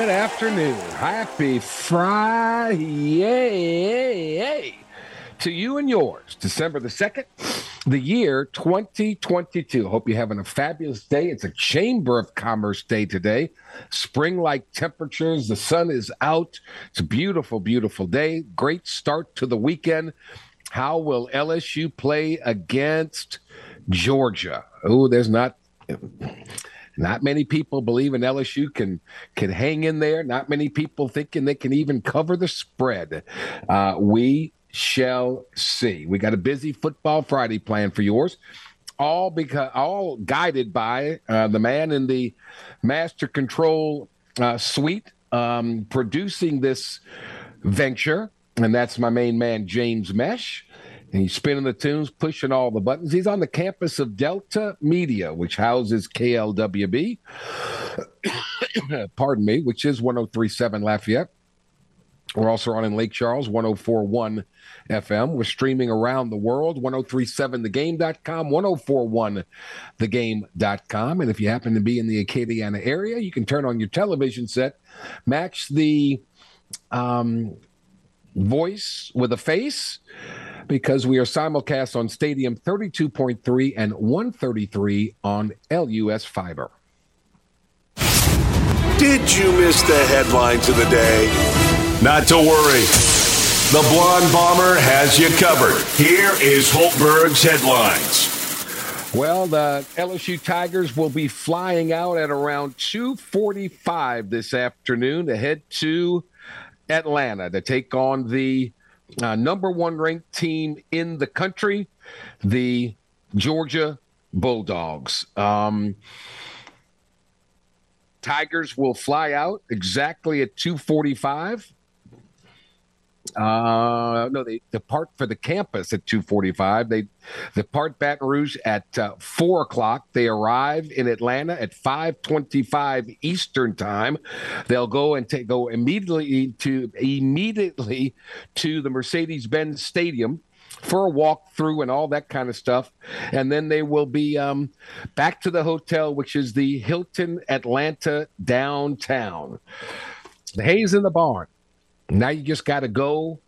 Good afternoon. Happy Friday to you and yours. December the 2nd, the year 2022. Hope you're having a fabulous day. It's a Chamber of Commerce day today. Spring like temperatures. The sun is out. It's a beautiful, beautiful day. Great start to the weekend. How will LSU play against Georgia? Oh, there's not not many people believe in LSU can can hang in there. Not many people thinking they can even cover the spread. Uh, we shall see. We got a busy football Friday plan for yours. All because all guided by uh, the man in the master control uh, suite um, producing this venture, and that's my main man James Mesh. And he's spinning the tunes, pushing all the buttons. He's on the campus of Delta Media, which houses KLWB, pardon me, which is 1037 Lafayette. We're also on in Lake Charles, 1041 FM. We're streaming around the world, 1037thegame.com, 1041thegame.com. And if you happen to be in the Acadiana area, you can turn on your television set, match the um, voice with a face because we are simulcast on Stadium 32.3 and 133 on LUS Fiber. Did you miss the headlines of the day? Not to worry. The Blonde Bomber has you covered. Here is Hultberg's headlines. Well, the LSU Tigers will be flying out at around 2:45 this afternoon to head to Atlanta to take on the uh, number one ranked team in the country, the Georgia Bulldogs. Um, Tigers will fly out exactly at 245. Uh, no, they depart for the campus at 2:45. They depart Baton Rouge at uh, four o'clock. They arrive in Atlanta at 5:25 Eastern time. They'll go and take, go immediately to immediately to the Mercedes-Benz Stadium for a walkthrough and all that kind of stuff. And then they will be um, back to the hotel, which is the Hilton Atlanta downtown. The Hayes in the barn. Now you just got to go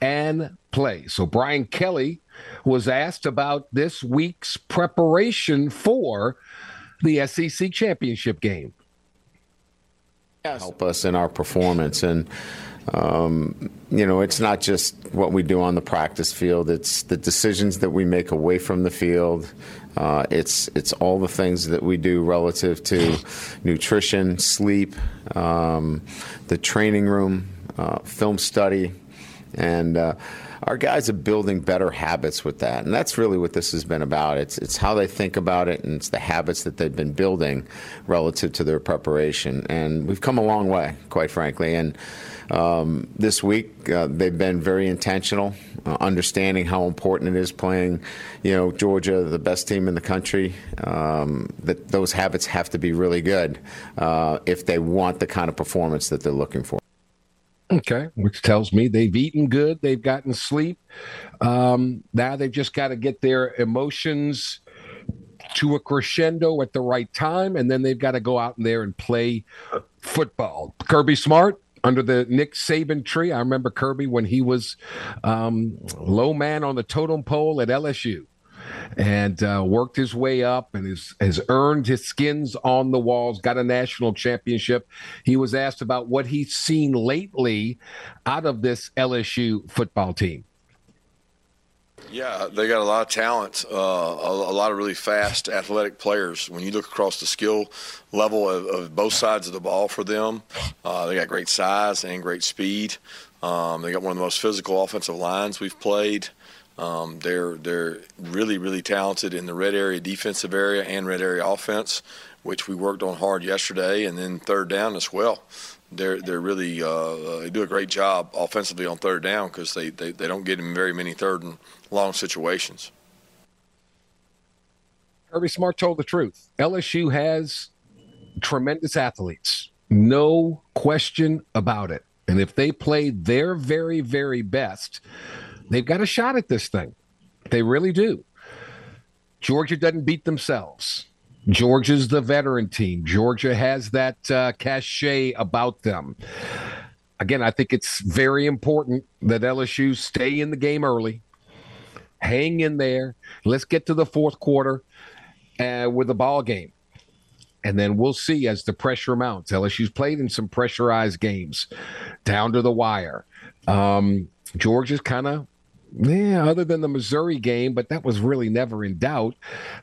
and play. So Brian Kelly was asked about this week's preparation for the SEC championship game. Help us in our performance and um, you know, it's not just what we do on the practice field. It's the decisions that we make away from the field. Uh, it's it's all the things that we do relative to nutrition, sleep, um, the training room, uh, film study, and uh, our guys are building better habits with that, and that's really what this has been about. It's it's how they think about it, and it's the habits that they've been building relative to their preparation. And we've come a long way, quite frankly. And um, this week, uh, they've been very intentional, uh, understanding how important it is playing, you know, Georgia, the best team in the country. Um, that those habits have to be really good uh, if they want the kind of performance that they're looking for. Okay, which tells me they've eaten good, they've gotten sleep. Um, now they've just got to get their emotions to a crescendo at the right time, and then they've got to go out in there and play football. Kirby Smart under the Nick Saban tree. I remember Kirby when he was um, low man on the totem pole at LSU and uh, worked his way up and has, has earned his skins on the walls, got a national championship. He was asked about what he's seen lately out of this LSU football team. Yeah, they got a lot of talent, uh, a, a, lot of really fast, athletic players. When you look across the skill level of, of both sides of the ball for them, uh, they got great size and great speed. Um, they got one of the most physical offensive lines we've played. Um, they're they're really really talented in the red area defensive area and red area offense, which we worked on hard yesterday, and then third down as well. they're they're really uh, they do a great job offensively on third down because they, they, they don't get in very many third and long situations. Kirby Smart told the truth. LSU has tremendous athletes, no question about it. And if they play their very very best, they've got a shot at this thing. They really do. Georgia doesn't beat themselves. Georgia's the veteran team. Georgia has that uh, cachet about them. Again, I think it's very important that LSU stay in the game early, hang in there. Let's get to the fourth quarter uh, with a ball game. And then we'll see as the pressure mounts. LSU's played in some pressurized games down to the wire. Um, Georgia's kind of yeah, other than the Missouri game, but that was really never in doubt.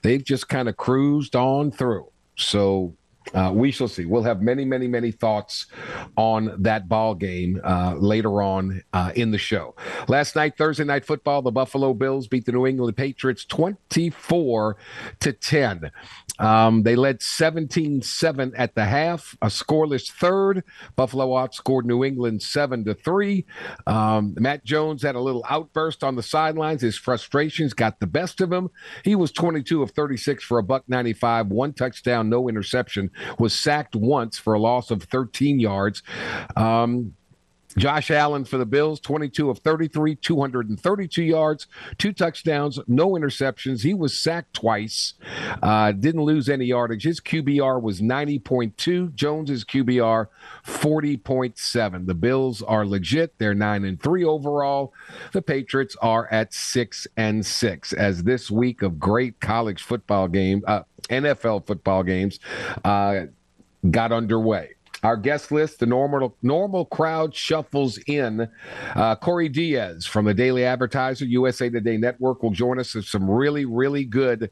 They've just kind of cruised on through. So uh, we shall see. We'll have many, many, many thoughts on that ball game uh, later on uh, in the show. Last night, Thursday night football, the Buffalo Bills beat the New England Patriots 24 to 10. Um, they led 17 7 at the half, a scoreless third. Buffalo outscored New England 7 to 3. Um, Mac Jones had a little outburst on the sidelines. His frustrations got the best of him. He was 22 of 36 for a buck 95, one touchdown, no interception, was sacked once for a loss of 13 yards. Um, Josh Allen for the Bills, 22 of 33, 232 yards, two touchdowns, no interceptions. He was sacked twice, uh, didn't lose any yardage. His QBR was 90.2. Jones's QBR 40.7. The Bills are legit. They're 9 and 3 overall. The Patriots are at 6 and 6 as this week of great college football game, uh, NFL football games uh, got underway our guest list, the normal normal crowd shuffles in. Uh, Corey Diaz from the Daily Advertiser, USA Today Network, will join us with some really, really good.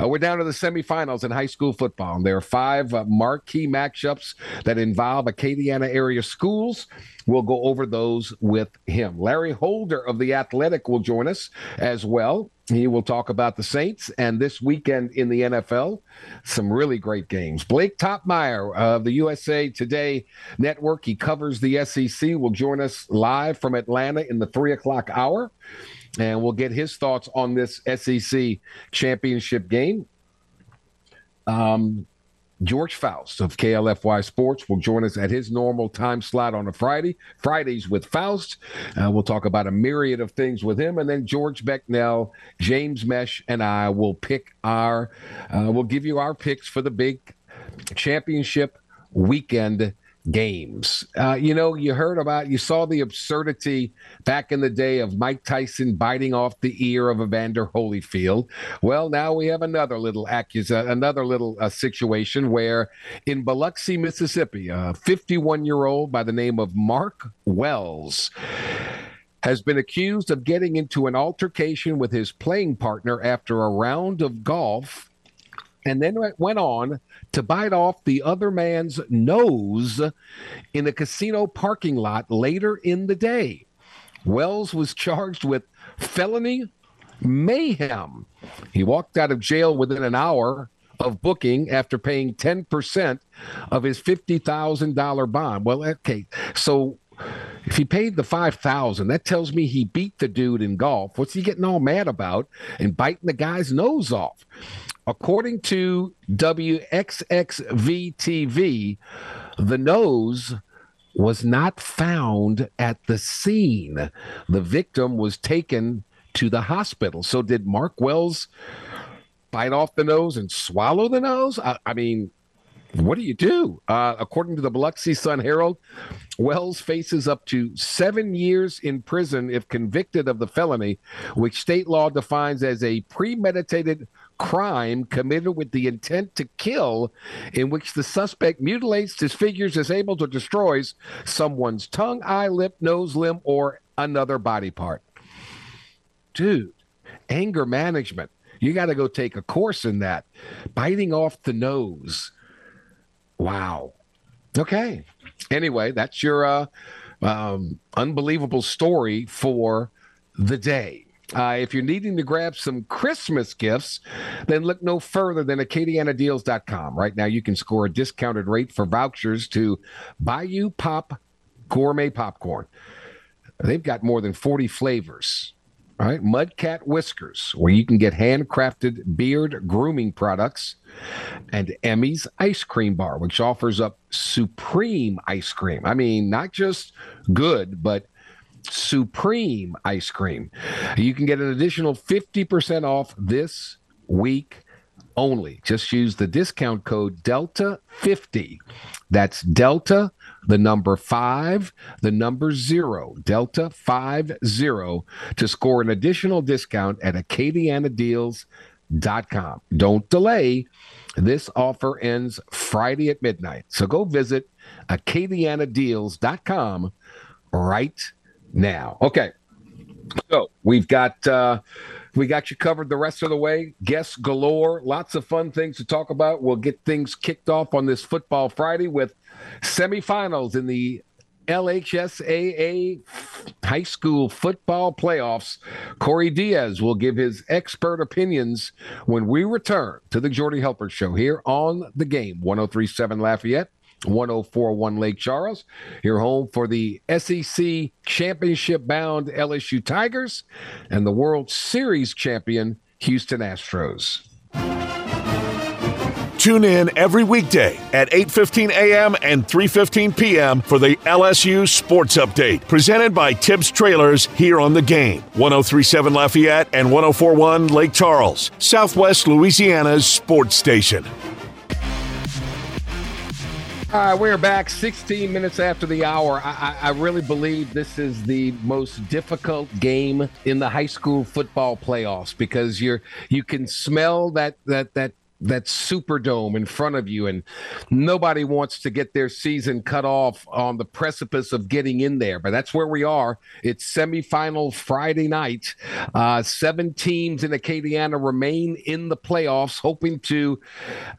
Uh, we're down to the semifinals in high school football. And there are five uh, marquee matchups that involve Acadiana area schools. We'll go over those with him. Larry Holder of The Athletic will join us as well. He will talk about the Saints and this weekend in the NFL. Some really great games. Blake Toppmeyer of the USA Today Network, he covers the SEC, will join us live from Atlanta in the three o'clock hour. And we'll get his thoughts on this SEC championship game. Um, George Faust of KLFY Sports will join us at his normal time slot on a Friday. Fridays with Faust. Uh, we'll talk about a myriad of things with him. And then George Becknell, James Mesh, and I will pick our, uh, we'll give you our picks for the big championship weekend games. Uh, you know, you heard about, you saw the absurdity back in the day of Mike Tyson biting off the ear of Evander Holyfield. Well, now we have another little accusation, another little uh, situation where in Biloxi, Mississippi, a 51 year old by the name of Mark Wells has been accused of getting into an altercation with his playing partner after a round of golf and then went on to bite off the other man's nose in a casino parking lot later in the day. Wells was charged with felony mayhem. He walked out of jail within an hour of booking after paying 10% of his $50,000 bond. Well, okay. So if he paid the 5000 that tells me he beat the dude in golf. What's he getting all mad about and biting the guy's nose off? According to WXXV TV, the nose was not found at the scene. The victim was taken to the hospital. So, did Mark Wells bite off the nose and swallow the nose? I, I mean, what do you do? Uh, according to the Biloxi Sun Herald, Wells faces up to seven years in prison if convicted of the felony, which state law defines as a premeditated crime committed with the intent to kill, in which the suspect mutilates, disfigures, disables, or destroys someone's tongue, eye, lip, nose, limb, or another body part. Dude, anger management. You got to go take a course in that. Biting off the nose. Wow. Okay. Anyway, that's your uh, um, unbelievable story for the day. Uh, if you're needing to grab some Christmas gifts, then look no further than AcadianaDeals.com. Right now, you can score a discounted rate for vouchers to Bayou Pop Gourmet Popcorn. They've got more than 40 flavors. All right, Mudcat Whiskers, where you can get handcrafted beard grooming products, and Emmy's Ice Cream Bar, which offers up supreme ice cream. I mean, not just good, but supreme ice cream. You can get an additional 50% off this week only. Just use the discount code Delta50. That's Delta, the number five, the number zero, Delta 50 to score an additional discount at AcadianaDeals.com. Don't delay. This offer ends Friday at midnight. So go visit AcadianaDeals.com right now. Okay. So we've got uh, we got you covered the rest of the way. Guests galore, lots of fun things to talk about. We'll get things kicked off on this football Friday with semifinals in the LHSAA high school football playoffs. Corey Diaz will give his expert opinions when we return to the Jordy Hultberg Show here on the game 1037 Lafayette. 1041 Lake Charles. Your home for the SEC championship bound LSU Tigers and the World Series champion Houston Astros. Tune in every weekday at 8:15 a.m. and 3:15 p.m. for the LSU Sports Update, presented by Tibbs Trailers here on the game. 1037 Lafayette and 1041 Lake Charles, Southwest Louisiana's sports station. All right, we're back 16 minutes after the hour. I, I, really believe this is the most difficult game in the high school football playoffs because you're you can smell that that that that superdome in front of you and nobody wants to get their season cut off on the precipice of getting in there but that's where we are it's semifinal friday night uh, seven teams in acadiana remain in the playoffs hoping to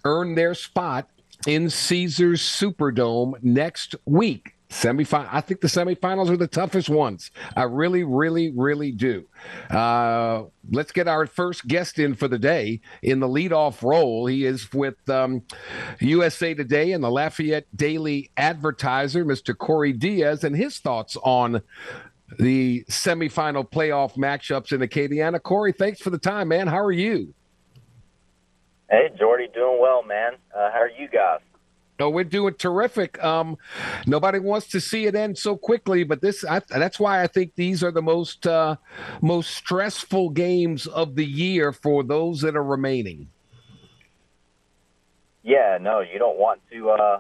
earn their spot in Caesars Superdome next week. Semifinal. I think the semifinals are the toughest ones. I really, really, really do. Uh, let's get our first guest in for the day in the leadoff role. He is with um, USA Today and the Lafayette Daily Advertiser, Mr. Corey Diaz, and his thoughts on the semifinal playoff matchups in Acadiana. Corey, thanks for the time, man. How are you? Hey, Jordy, doing well, man. Uh, how are you guys? No, we're doing terrific. Um, nobody wants to see it end so quickly, but this—that's why I think these are the most uh, most stressful games of the year for those that are remaining. Yeah, no, you don't want to. Uh,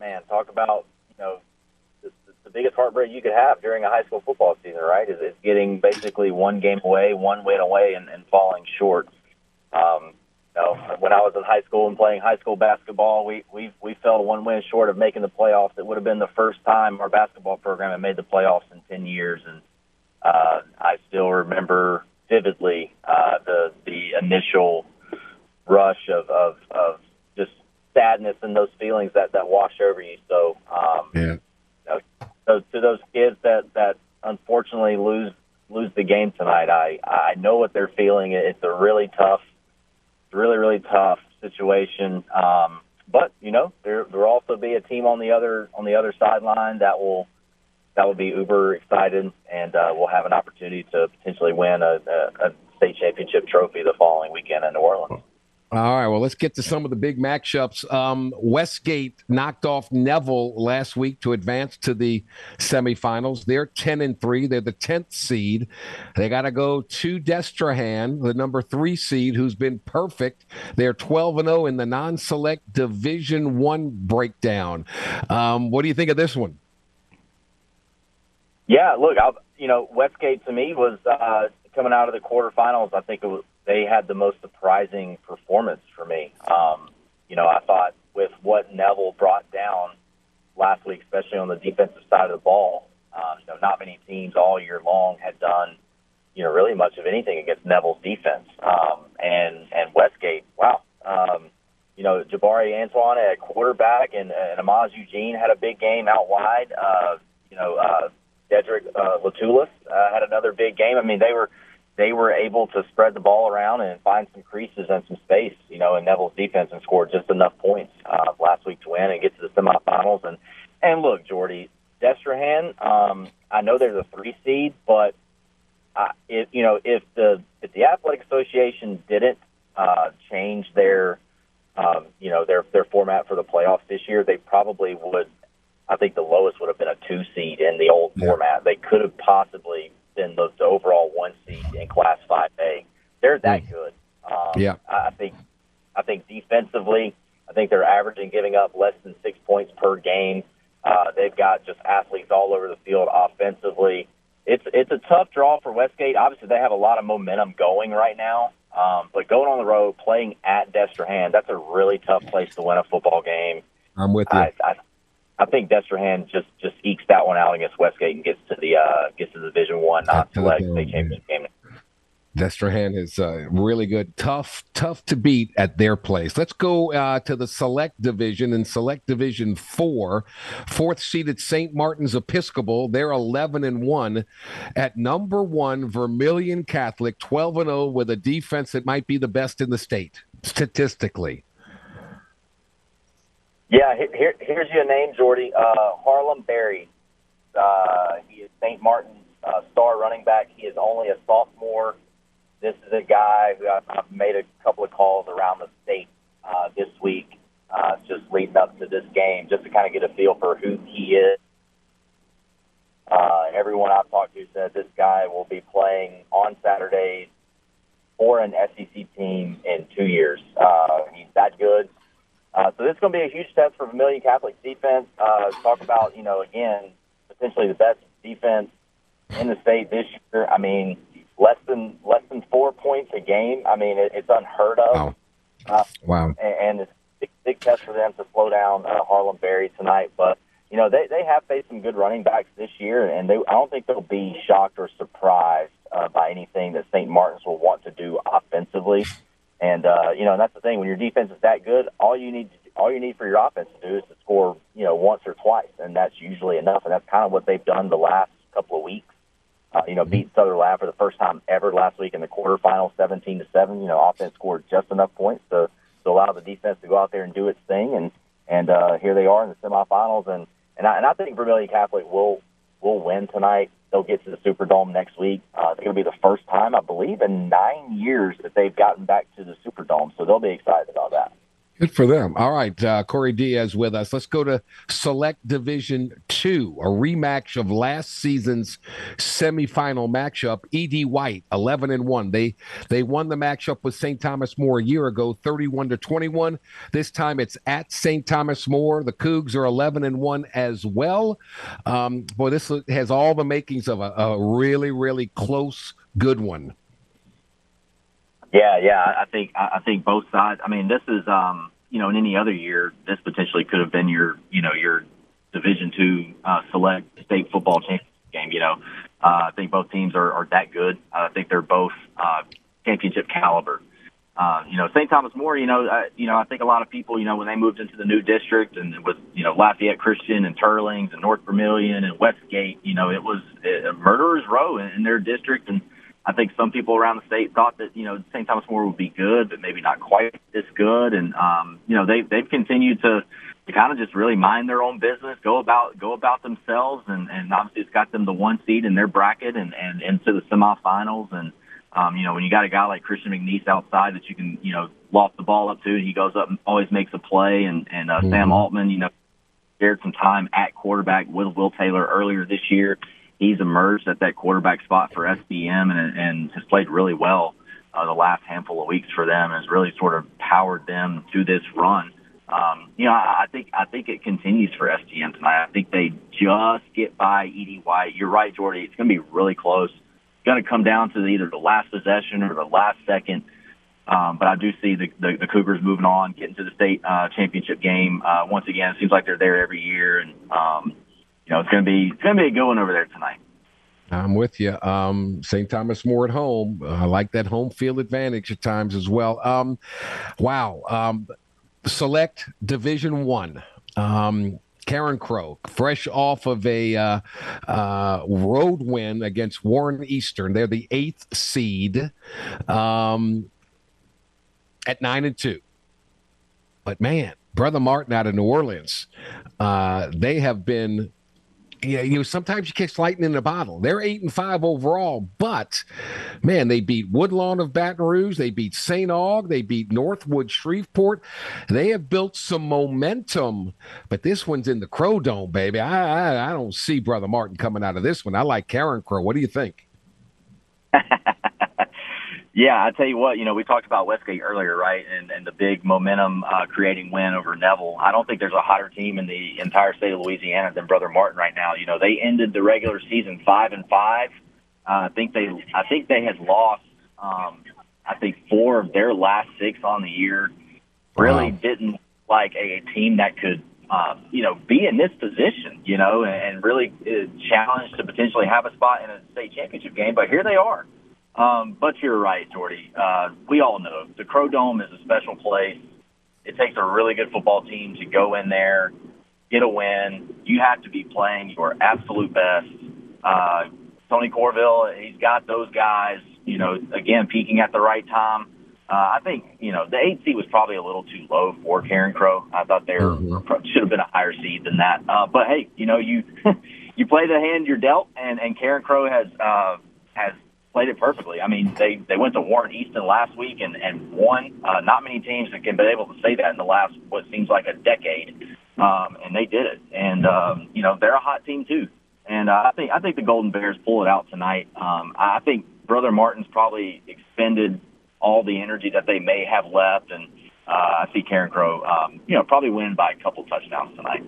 man, talk about you know the, the biggest heartbreak you could have during a high school football season, right? Is, is getting basically one game away, one win away, and, and falling short. Um, you know, when I was in high school and playing high school basketball, we we we fell one win short of making the playoffs. It would have been the first time our basketball program had made the playoffs in ten years, and uh, I still remember vividly uh, the the initial rush of, of of just sadness and those feelings that that wash over you. So, um, yeah. You know, so to those kids that that unfortunately lose lose the game tonight, I I know what they're feeling. It's a really tough really really tough situation. Um, but you know, there there will also be a team on the other on the other sideline that will that will be uber excited, and uh, we'll have an opportunity to potentially win a, a, a state championship trophy the following weekend in New Orleans. All right, well, let's get to some of the big matchups. Um, Westgate knocked off Neville last week to advance to the semifinals. They're ten and three. They're the tenth seed. They got to go to Destrehan, the number three seed, who's been perfect. They're twelve and zero in the non-select Division One breakdown. Um, what do you think of this one? Yeah, look, I'll, you know, Westgate to me was uh, coming out of the quarterfinals. I think it was they had the most surprising performance for me. Um, you know, I thought with what Neville brought down last week, especially on the defensive side of the ball, um, you know, not many teams all year long had done, you know, really much of anything against Neville's defense. Um, and and Westgate, wow, um, you know, Jabari Antoine at quarterback and, and Amaz Eugene had a big game out wide. Uh, you know, uh, Dedrick uh, Latulis uh, had another big game. I mean, they were they were able to spread the ball around and find some creases and some space, you know, in Neville's defense and score just enough points uh, last week to win and get to the semifinals. And and look, Jordy Destrehan, um, I know they're the three seed, but uh, if you know if the if the athletic association didn't uh, change their um, you know their their format for the playoffs this year, they probably would. I think the lowest would have been a two seed in the old yeah. format. They could have possibly been the, the overall one seed in Class Five A. They're that good. Um, yeah, I think I think defensively, I think they're averaging giving up less than six points per game. Uh, they've got just athletes all over the field offensively. It's it's a tough draw for Westgate. Obviously, they have a lot of momentum going right now. Um, but going on the road, playing at Destrehan, that's a really tough place to win a football game. I'm with you. I, I, I think Destrehan just just ekes that one out against Westgate and gets to the uh, gets to the Division One, not select state championship game. Destrehan is uh, really good. Tough, tough to beat at their place. Let's go uh, to the select division and select division four. Fourth seeded St. Martin's Episcopal. They're 11 and 1 at number one, Vermilion Catholic, 12 and 0 with a defense that might be the best in the state statistically. Yeah, here, here's your name, Jordy. Uh, Harlem Berry. Uh, he is St. Martin's uh, star running back. He is only a sophomore. This is a guy who I've, I've made a couple of calls around the state uh, this week, uh, just leading up to this game, just to kind of get a feel for who he is. Uh, everyone I've talked to said this guy will be playing on Saturdays for an SEC team in two years. Uh, he's that good. Uh, so this is going to be a huge test for Vermilion Catholic defense. Uh, talk about, you know, again, potentially the best defense in the state this year. I mean, less than less than four points a game. I mean, it, it's unheard of. Wow. Uh, wow. And, and it's a big, big test for them to slow down uh, Harlem Berry tonight. But you know, they they have faced some good running backs this year, and they I don't think they'll be shocked or surprised uh, by anything that St. Martin's will want to do offensively. And uh, you know, and that's the thing when your defense is that good, all you need all you need for your offense to do is to score, you know, once or twice, and that's usually enough. And that's kind of what they've done the last couple of weeks uh, you know, beat Southern Lab for the first time ever last week in the quarterfinals, 17 to seven. You know, offense scored just enough points to, to allow the defense to go out there and do its thing, and and uh, here they are in the semifinals. And and I, and I think Vermilion Catholic will will win tonight. They'll get to the Superdome next week. Uh, to be the first time, I believe, in nine years that they've gotten back to the Superdome. So they'll be excited about that. Good for them. All right, uh, Corey Diaz with us. Let's go to Select Division Two, a rematch of last season's semifinal matchup. Ed White, eleven and one. They they won the matchup with St. Thomas More a year ago, thirty-one to twenty-one. This time it's at St. Thomas More. The Cougs are eleven and one as well. Um, boy, this has all the makings of a, a really really close, good one. Yeah, yeah. I think I think both sides. I mean, this is um, you know, in any other year, this potentially could have been your you know your Division two uh, select state football championship game. You know, uh, I think both teams are, are that good. I think they're both uh, championship caliber. Uh, you know, St. Thomas More, you know, uh, you know, I think a lot of people, you know, when they moved into the new district and with, you know, Lafayette Christian and Teurlings and North Vermilion and Westgate, you know, it was a murderer's row in, in their district. And, I think some people around the state thought that you know St. Thomas More would be good, but maybe not quite this good. And um, you know they they've continued to to kind of just really mind their own business, go about go about themselves, and and obviously it's got them the one seed in their bracket and and into the semifinals. And um, you know when you got a guy like Christian McNeese outside that you can you know loft the ball up to, he goes up and always makes a play. And and uh, mm-hmm. Sam Altman, you know, shared some time at quarterback with Will Taylor earlier this year he's emerged at that quarterback spot for STM and, and has played really well uh, the last handful of weeks for them. Has really sort of powered them to this run. Um, you know, I, I think I think it continues for STM tonight. I think they just get by Ed White. You're right, Jordy. It's going to be really close. It's going to come down to either the last possession or the last second. Um, but I do see the, the, the Cougars moving on, getting to the state uh, championship game. Uh, once again, it seems like they're there every year, and um, you know, it's going to be it's going to be a good one over there tonight. I'm with you. Um, St. Thomas more at home. I like that home field advantage at times as well. Um, wow. Um, select Division One. Um, Carencro, fresh off of a uh, uh, road win against Warren Easton. They're the eighth seed um, at nine and two. But man, Brother Martin out of New Orleans, uh, they have been you know, sometimes you catch lightning in a bottle. They're eight and five overall, but man, they beat Woodlawn of Baton Rouge, they beat St. Aug, they beat Northwood Shreveport. They have built some momentum, but this one's in the Crow Dome, baby. I I, I don't see Brother Martin coming out of this one. I like Carencro. What do you think? Yeah, I tell you what, you know, we talked about Westgate earlier, right? And and the big momentum uh, creating win over Neville. I don't think there's a hotter team in the entire state of Louisiana than Brother Martin right now. You know, they ended the regular season five and five. Uh, I think they I think they had lost um, I think four of their last six on the year. Really wow. didn't like a, a team that could uh, you know, be in this position, you know, and, and really uh, challenge to potentially have a spot in a state championship game. But here they are. Um, but you're right, Jordy. Uh, we all know the Crow Dome is a special place. It takes a really good football team to go in there, get a win. You have to be playing your absolute best. Uh, Tony Courville, he's got those guys, you know, again, peaking at the right time. Uh, I think, you know, the eight seed was probably a little too low for Carencro. I thought they were, mm-hmm. should have been a higher seed than that. Uh, but hey, you know, you, you play the hand you're dealt and, and Carencro has, uh, has played it perfectly. I mean, they they went to Warren Easton last week and and won. Uh, not many teams that can be able to say that in the last what seems like a decade, um, and they did it. And um, you know, they're a hot team too. And uh, I think I think the Golden Bears pull it out tonight. Um, I think Brother Martin's probably expended all the energy that they may have left, and uh, I see Carencro, um, you know, probably win by a couple touchdowns tonight.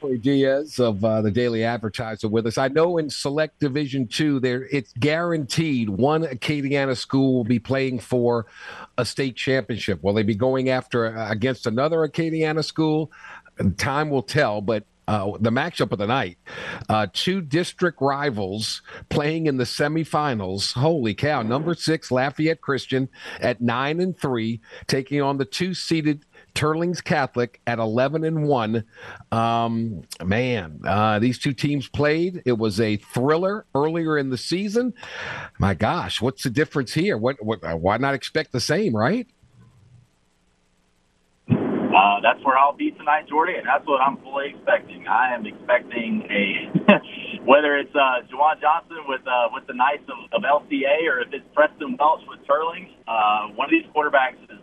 Corey Diaz of uh, the Daily Advertiser with us. I know in Select Division Two, there it's guaranteed one Acadiana school will be playing for a state championship. Will they be going after uh, against another Acadiana school? Time will tell, but uh, the matchup of the night. Uh, two district rivals playing in the semifinals. Holy cow! Number six Lafayette Christian at nine and three, taking on the two seeded Teurlings Catholic at 11 and 1. Um, man, uh, these two teams played. It was a thriller earlier in the season. My gosh, what's the difference here? What, what uh, why not expect the same, right? Uh, that's where I'll be tonight, Jordy, and that's what I'm fully expecting. I am expecting a whether it's uh, Ju'Juan Johnson with uh, with the Knights of, of LCA or if it's Preston Welch with Teurlings. Uh, one of these quarterbacks is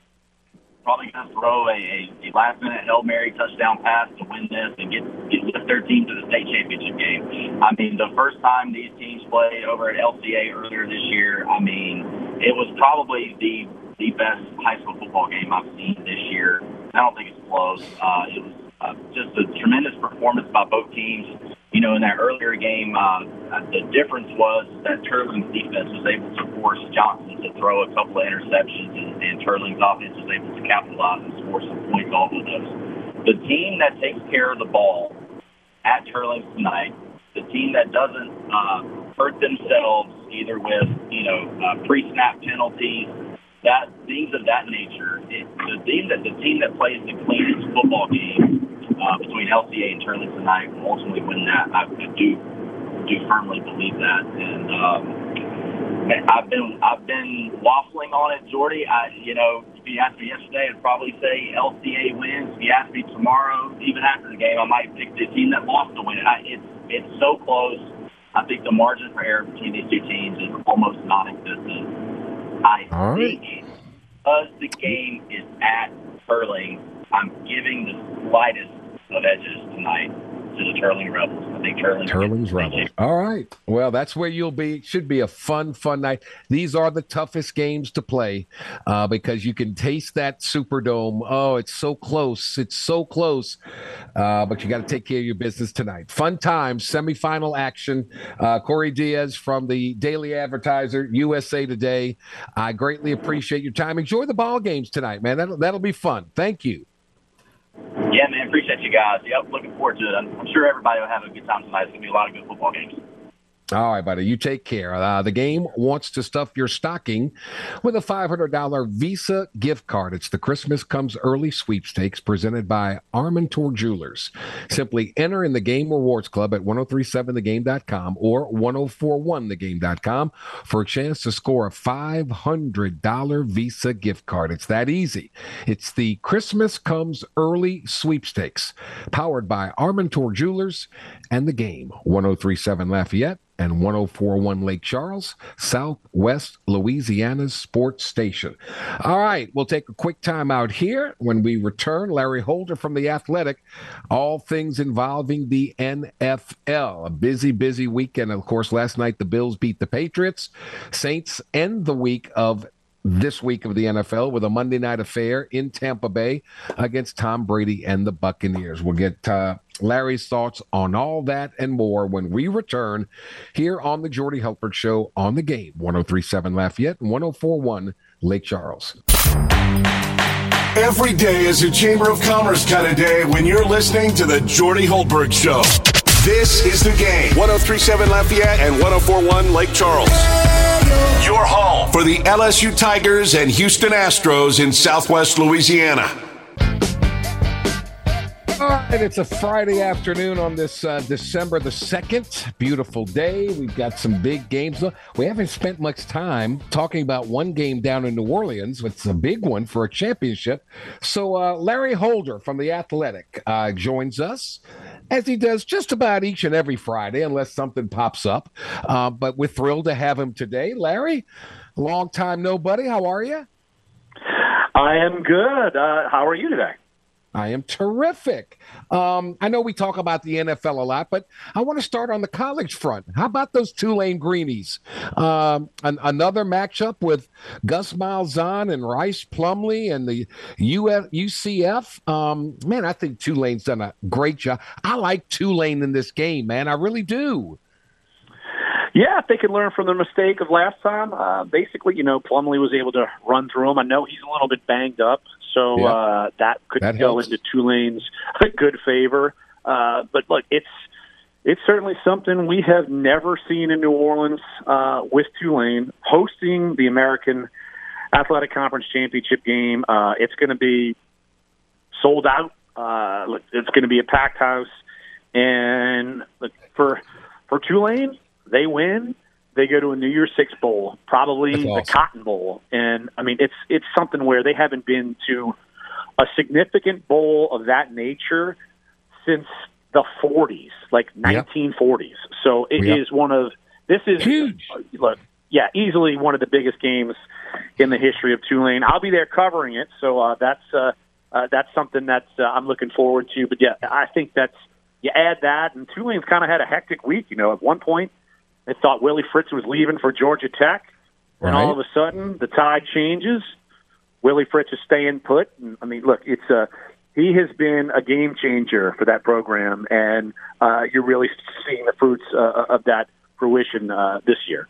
probably going to throw a, a last minute Hail Mary touchdown pass to win this and get, get lift their team to the state championship game. I mean, the first time these teams played over at LCA earlier this year, I mean, it was probably the the best high school football game I've seen this year. I don't think it's close. Uh, it was uh, just a tremendous performance by both teams you know, in that earlier game, uh, the difference was that Teurling's defense was able to force Johnson to throw a couple of interceptions, and, and Teurling's offense was able to capitalize and score some points off of those. The team that takes care of the ball at Teurling's tonight, the team that doesn't uh, hurt themselves either with, you know, uh, pre-snap penalties, that things of that nature. It, the team that the team that plays the cleanest football game uh, between LCA and Teurlings tonight will ultimately win that. I, do do firmly believe that, and um, I've been I've been waffling on it, Jordy. I you know if you asked me yesterday, I'd probably say LCA wins. If you ask me tomorrow, even after the game, I might pick the team that lost to win it. I, it's it's so close. I think the margin for error between these two teams is almost non-existent. I All think right. because the game is at Teurling, I'm giving the slightest of edges tonight to the Teurling Rebels. I think Teurling. Teurling's Rebels. All right. Well, that's where you'll be. Should be a fun, fun night. These are the toughest games to play uh, because you can taste that Superdome. Oh, it's so close. It's so close. Uh, but you got to take care of your business tonight. Fun time, semifinal action. Uh, Corey Diaz from the Daily Advertiser, USA Today. I greatly appreciate your time. Enjoy the ball games tonight, man. That'll, that'll be fun. Thank you. Yeah, man. You guys. Yep, looking forward to it. I'm, I'm sure everybody will have a good time tonight. It's going to be a lot of good football games. All right, buddy. You take care. Uh, the game wants to stuff your stocking with a $500 Visa gift card. It's the Christmas Comes Early sweepstakes presented by Armentor Jewelers. Simply enter in the Game Rewards Club at 1037thegame.com or 1041thegame.com for a chance to score a $500 Visa gift card. It's that easy. It's the Christmas Comes Early sweepstakes powered by Armentor Jewelers and the game 1037 Lafayette and 1041 Lake Charles, Southwest Louisiana's sports station. All right, we'll take a quick time out here. When we return, Larry Holder from The Athletic, all things involving the NFL. A busy, busy weekend. Of course, last night the Bills beat the Patriots. Saints end the week of this week of the NFL with a Monday night affair in Tampa Bay against Tom Brady and the Buccaneers. We'll get uh, Larry's thoughts on all that and more when we return here on the Jordy Hultberg Show on the game 1037 Lafayette and 1041 Lake Charles. Every day is a Chamber of Commerce kind of day when you're listening to the Jordy Hultberg Show. This is the game 1037 Lafayette and 1041 Lake Charles. Your home for the LSU Tigers and Houston Astros in Southwest Louisiana. All right, it's a Friday afternoon on this uh, December the 2nd. Beautiful day. We've got some big games. We haven't spent much time talking about one game down in New Orleans. It's a big one for a championship. So, uh, Larry Holder from The Athletic uh, joins us as he does just about each and every Friday, unless something pops up. Uh, but we're thrilled to have him today. Larry, long time no buddy. How are you? I am good. Uh, how are you today? I am terrific. Um, I know we talk about the NFL a lot, but I want to start on the college front. How about those Tulane Greenies? Um, an, another matchup with Gus Malzahn and Rhys Plumlee and the Uf, UCF. Um, man, I think Tulane's done a great job. I like Tulane in this game, man. I really do. Yeah, if they could learn from their mistake of last time, uh, basically, you know, Plumlee was able to run through them. I know he's a little bit banged up, so yeah. uh, that could that go helps. into Tulane's good favor. Uh, but look, it's it's certainly something we have never seen in New Orleans uh, with Tulane hosting the American Athletic Conference Championship game. Uh, it's going to be sold out. Uh, it's going to be a packed house, and look, for for Tulane, they win, they go to a New Year's Six bowl, probably awesome. the Cotton Bowl, and I mean it's it's something where they haven't been to a significant bowl of that nature since the 40s, like 1940s. So it yep. is one of this is huge. Look, yeah, easily one of the biggest games in the history of Tulane. I'll be there covering it, so uh, that's uh, uh, that's something that uh, I'm looking forward to. But yeah, I think that's you add that, and Tulane's kind of had a hectic week. You know, at one point they thought Willie Fritz was leaving for Georgia Tech, right. and all of a sudden the tide changes. Willie Fritz is staying put. And, I mean, look, it's a he has been a game changer for that program, and uh, you're really seeing the fruits uh, of that fruition uh, this year.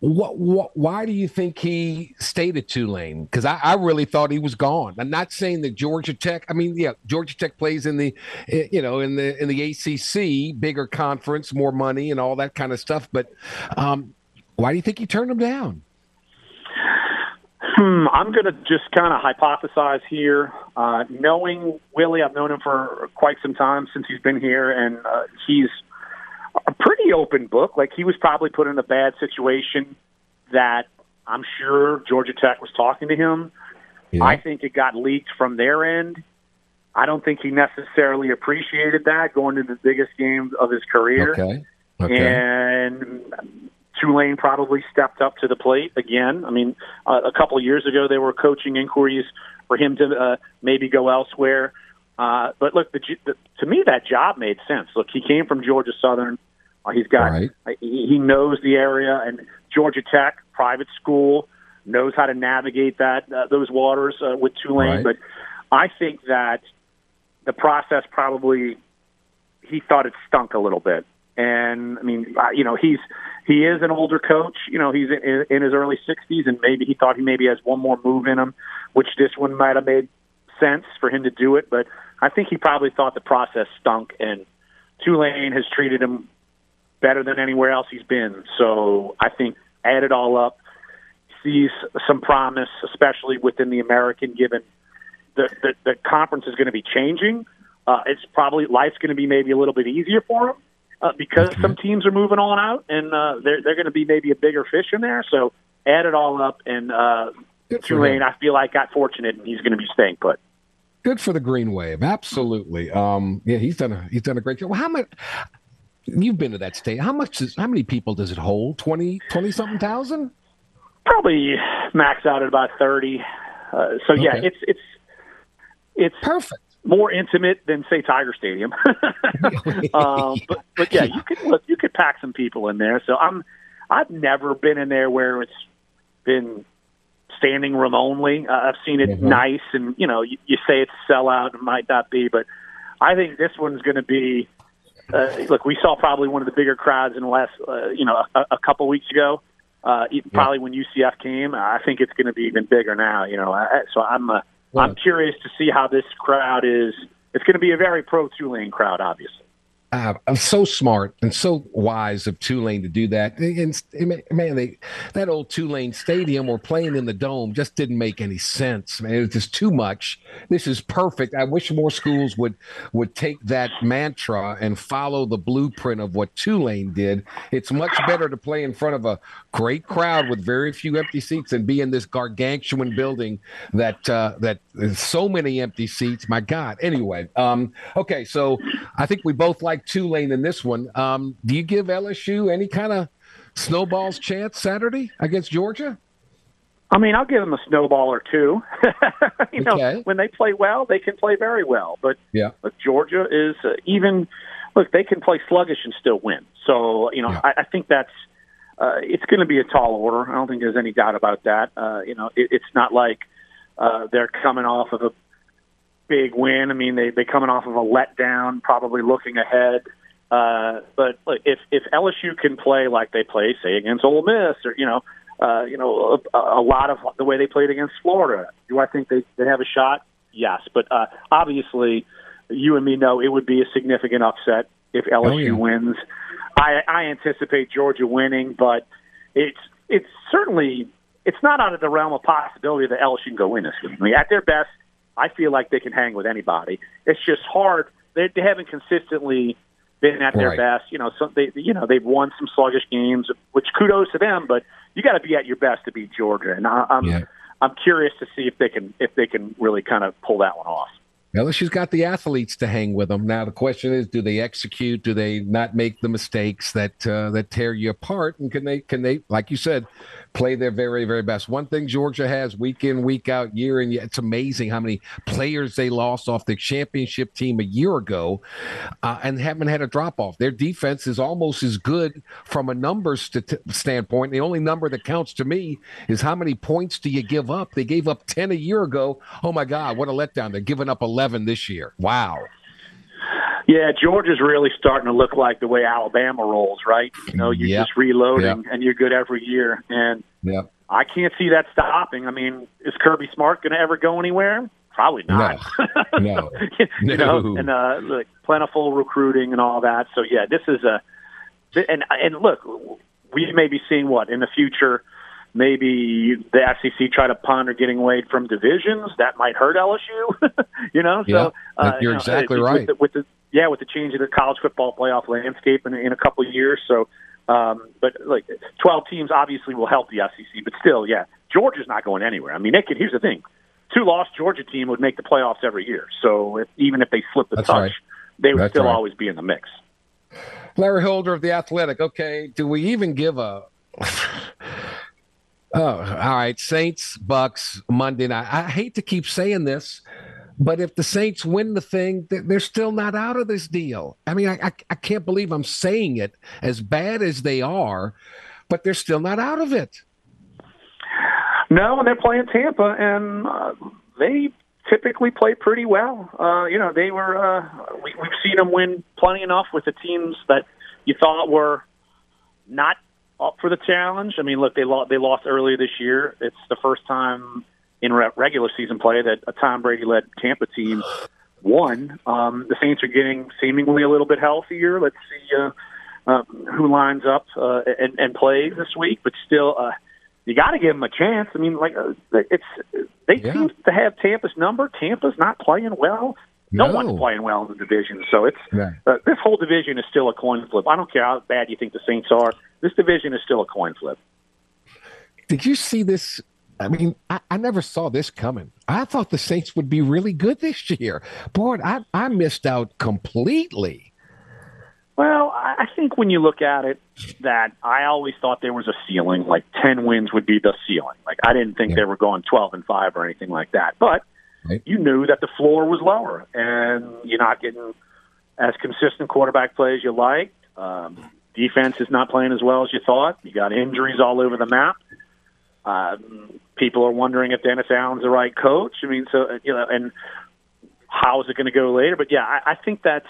What, what, why do you think he stayed at Tulane? Because I, I, really thought he was gone. I'm not saying that Georgia Tech. I mean, yeah, Georgia Tech plays in the, eh, you know, in the in the ACC, bigger conference, more money, and all that kind of stuff. But um, why do you think he turned him down? Hmm, I'm going to just kind of hypothesize here. Uh, knowing Willie, I've known him for quite some time since he's been here, and uh, he's a pretty open book. Like he was probably put in a bad situation that I'm sure Georgia Tech was talking to him. Yeah. I think it got leaked from their end. I don't think he necessarily appreciated that going into the biggest game of his career. Okay. okay. And Tulane probably stepped up to the plate again. I mean, uh, a couple of years ago, there were coaching inquiries for him to uh, maybe go elsewhere. Uh, but look, the, the, to me, that job made sense. Look, he came from Georgia Southern. Uh, he's got right. uh, he knows the area, and Georgia Tech, private school, knows how to navigate that uh, those waters uh, with Tulane. Right. But I think that the process probably he thought it stunk a little bit. And I mean, you know, he's he is an older coach. You know, he's in, in his early 60s, and maybe he thought he maybe has one more move in him, which this one might have made sense for him to do it. But I think he probably thought the process stunk, and Tulane has treated him better than anywhere else he's been. So I think add it all up, sees some promise, especially within the American, given the the, the conference is going to be changing. Uh, it's probably life's going to be maybe a little bit easier for him uh, because okay. some teams are moving on out and uh, they're they're going to be maybe a bigger fish in there. So add it all up, and uh, Tulane, I feel like got fortunate, and he's going to be staying put. Good for the Green Wave, absolutely. Um, yeah, he's done a he's done a great job. Well, how much? You've been to that state. How much? Does, how many people does it hold? 20, 20 something thousand? Probably max out at about thirty. Uh, so yeah, it's it's it's perfect. More intimate than say Tiger Stadium, um, but but yeah, you could look, you could pack some people in there. So I'm I've never been in there where it's been standing room only. Uh, I've seen it mm-hmm. nice, and you know, you, you say it's a sellout, it might not be, but I think this one's going to be. Uh, look, we saw probably one of the bigger crowds in the last, uh, you know, a, a couple weeks ago. Uh, probably yeah. when UCF came, I think it's going to be even bigger now. You know, I, so I'm uh, yeah. I'm curious to see how this crowd is. It's going to be a very pro Tulane crowd, obviously uh, so smart and so wise of Tulane to do that. And, man, they that old Tulane Stadium or playing in the dome just didn't make any sense. Man, it was just too much. This is perfect. I wish more schools would would take that mantra and follow the blueprint of what Tulane did. It's much better to play in front of a great crowd with very few empty seats and be in this gargantuan building that uh, that so many empty seats. My God. Anyway, um, okay, so I think we both like Tulane in this one. Um, do you give LSU any kind of snowballs chance Saturday against Georgia? I mean, I'll give them a snowball or two. you okay. know, when they play well, they can play very well. But yeah, but Georgia is uh, even. Look, they can play sluggish and still win. So you know, yeah. I, I think that's uh, it's going to be a tall order. I don't think there's any doubt about that. Uh, you know, it, it's not like uh, they're coming off of a big win. I mean, they they coming off of a letdown, probably looking ahead. Uh, but if if LSU can play like they play, say against Ole Miss, or you know, uh, you know, a, a lot of the way they played against Florida, do I think they they have a shot? Yes, but uh, obviously, you and me know it would be a significant upset if LSU oh, yeah. wins. I, I anticipate Georgia winning, but it's it's certainly it's not out of the realm of possibility that LSU can go in this game. I mean, at their best, I feel like they can hang with anybody. It's just hard. They, they haven't consistently been at their right. best. You know, so they you know they've won some sluggish games, which kudos to them. But you got to be at your best to beat Georgia, and I, I'm yeah. I'm curious to see if they can if they can really kind of pull that one off. LSU's got the athletes to hang with them. Now the question is, do they execute? Do they not make the mistakes that uh, that tear you apart? And can they can they, like you said, play their very, very best. One thing Georgia has week in, week out, year in, it's amazing how many players they lost off the championship team a year ago uh, and haven't had a drop off. Their defense is almost as good from a numbers st- standpoint. The only number that counts to me is how many points do you give up? They gave up 10 a year ago. Oh my God, what a letdown. They're giving up 11 this year. Wow. Yeah, Georgia's really starting to look like the way Alabama rolls, right? You know, you're yep. just reloading yep. and you're good every year. And yep. I can't see that stopping. I mean, is Kirby Smart going to ever go anywhere? Probably not. No, no. you know, and uh, like plentiful recruiting and all that. So yeah, this is a and and look, we may be seeing what in the future. Maybe the SEC try to ponder getting away from divisions. That might hurt LSU. you know, so uh, you're you know, exactly right. With the, with the, yeah, with the change of the college football playoff landscape in, in a couple of years. So, um, but like 12 teams obviously will help the SEC, but still, yeah, Georgia's not going anywhere. I mean, they could, here's the thing. Two lost Georgia team would make the playoffs every year. So if, even if they slip the That's touch, right. they would That's still right. always be in the mix. Larry Holder of the Athletic. Okay, do we even give a? Oh, all right. Saints, Bucks, Monday night. I hate to keep saying this, but if the Saints win the thing, they're still not out of this deal. I mean, I, I, can't believe I'm saying it as bad as they are, but they're still not out of it. No, and they're playing Tampa, and uh, they typically play pretty well. Uh, you know, they were uh, we, we've seen them win plenty enough with the teams that you thought were not up for the challenge. I mean, look, they lost they lost earlier this year. It's the first time in re- regular season play that a Tom Brady led Tampa team won. Um, the Saints are getting seemingly a little bit healthier. Let's see uh, uh, who lines up uh, and, and plays this week, but still, uh, you got to give them a chance. I mean, like uh, it's they yeah. seem to have Tampa's number. Tampa's not playing well. No, no. one's playing well in the division, so it's yeah. uh, this whole division is still a coin flip. I don't care how bad you think the Saints are. This division is still a coin flip. Did you see this? I mean, I, I, never saw this coming. I thought the Saints would be really good this year. Boy, I, I missed out completely. Well, I think when you look at it, that I always thought there was a ceiling, like ten wins would be the ceiling. Like I didn't think yeah. they were going twelve and five or anything like that. But right. you knew that the floor was lower, and you're not getting as consistent quarterback play as you like. Um, defense is not playing as well as you thought. You got injuries all over the map. Um, people are wondering if Dennis Allen's the right coach. I mean, so you know, and how is it going to go later? But yeah, I, I think that's.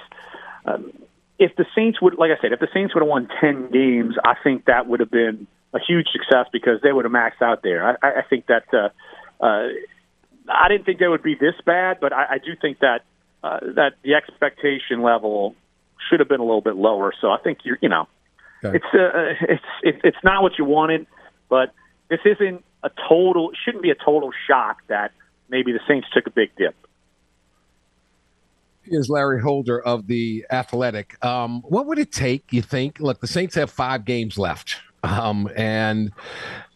Um, if the Saints would, like I said, if the Saints would have won ten games, I think that would have been a huge success because they would have maxed out there. I, I think that uh, uh, I didn't think they would be this bad, but I, I do think that uh, that the expectation level should have been a little bit lower. So I think you're, you know, okay. it's uh, it's it, it's not what you wanted, but this isn't a total. Shouldn't be a total shock that maybe the Saints took a big dip is Larry Holder of the Athletic. Um, what would it take, you think? Look, the Saints have five games left. Um, and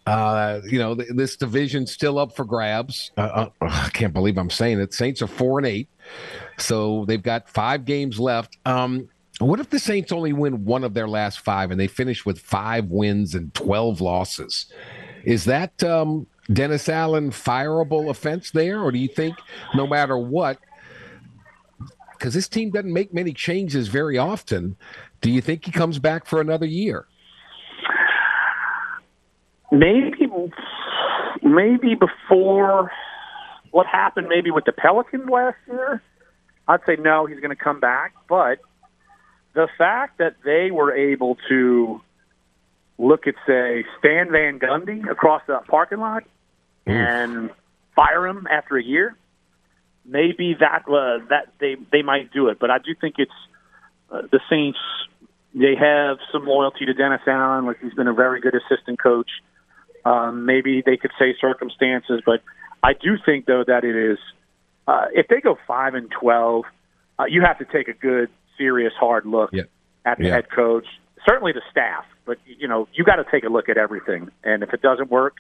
uh, you know, th- this division's still up for grabs. Uh, uh, I can't believe I'm saying it. Saints are four and eight, so they've got five games left. Um, what if the Saints only win one of their last five and they finish with five wins and twelve losses? Is that um, Dennis Allen fireable offense there, or do you think no matter what, because this team doesn't make many changes very often. Do you think he comes back for another year? Maybe, maybe before what happened, maybe with the Pelicans last year. I'd say no, he's going to come back. But the fact that they were able to look at, say, Stan Van Gundy across the parking lot and fire him after a year maybe that uh, that they they might do it. But I do think it's uh, the Saints. They have some loyalty to Dennis Allen, like he's been a very good assistant coach. Um, maybe they could say circumstances, but I do think though that it is uh, if they go five and twelve, uh, you have to take a good, serious, hard look yeah. at the yeah. head coach, certainly the staff. But you know, you got to take a look at everything, and if it doesn't work,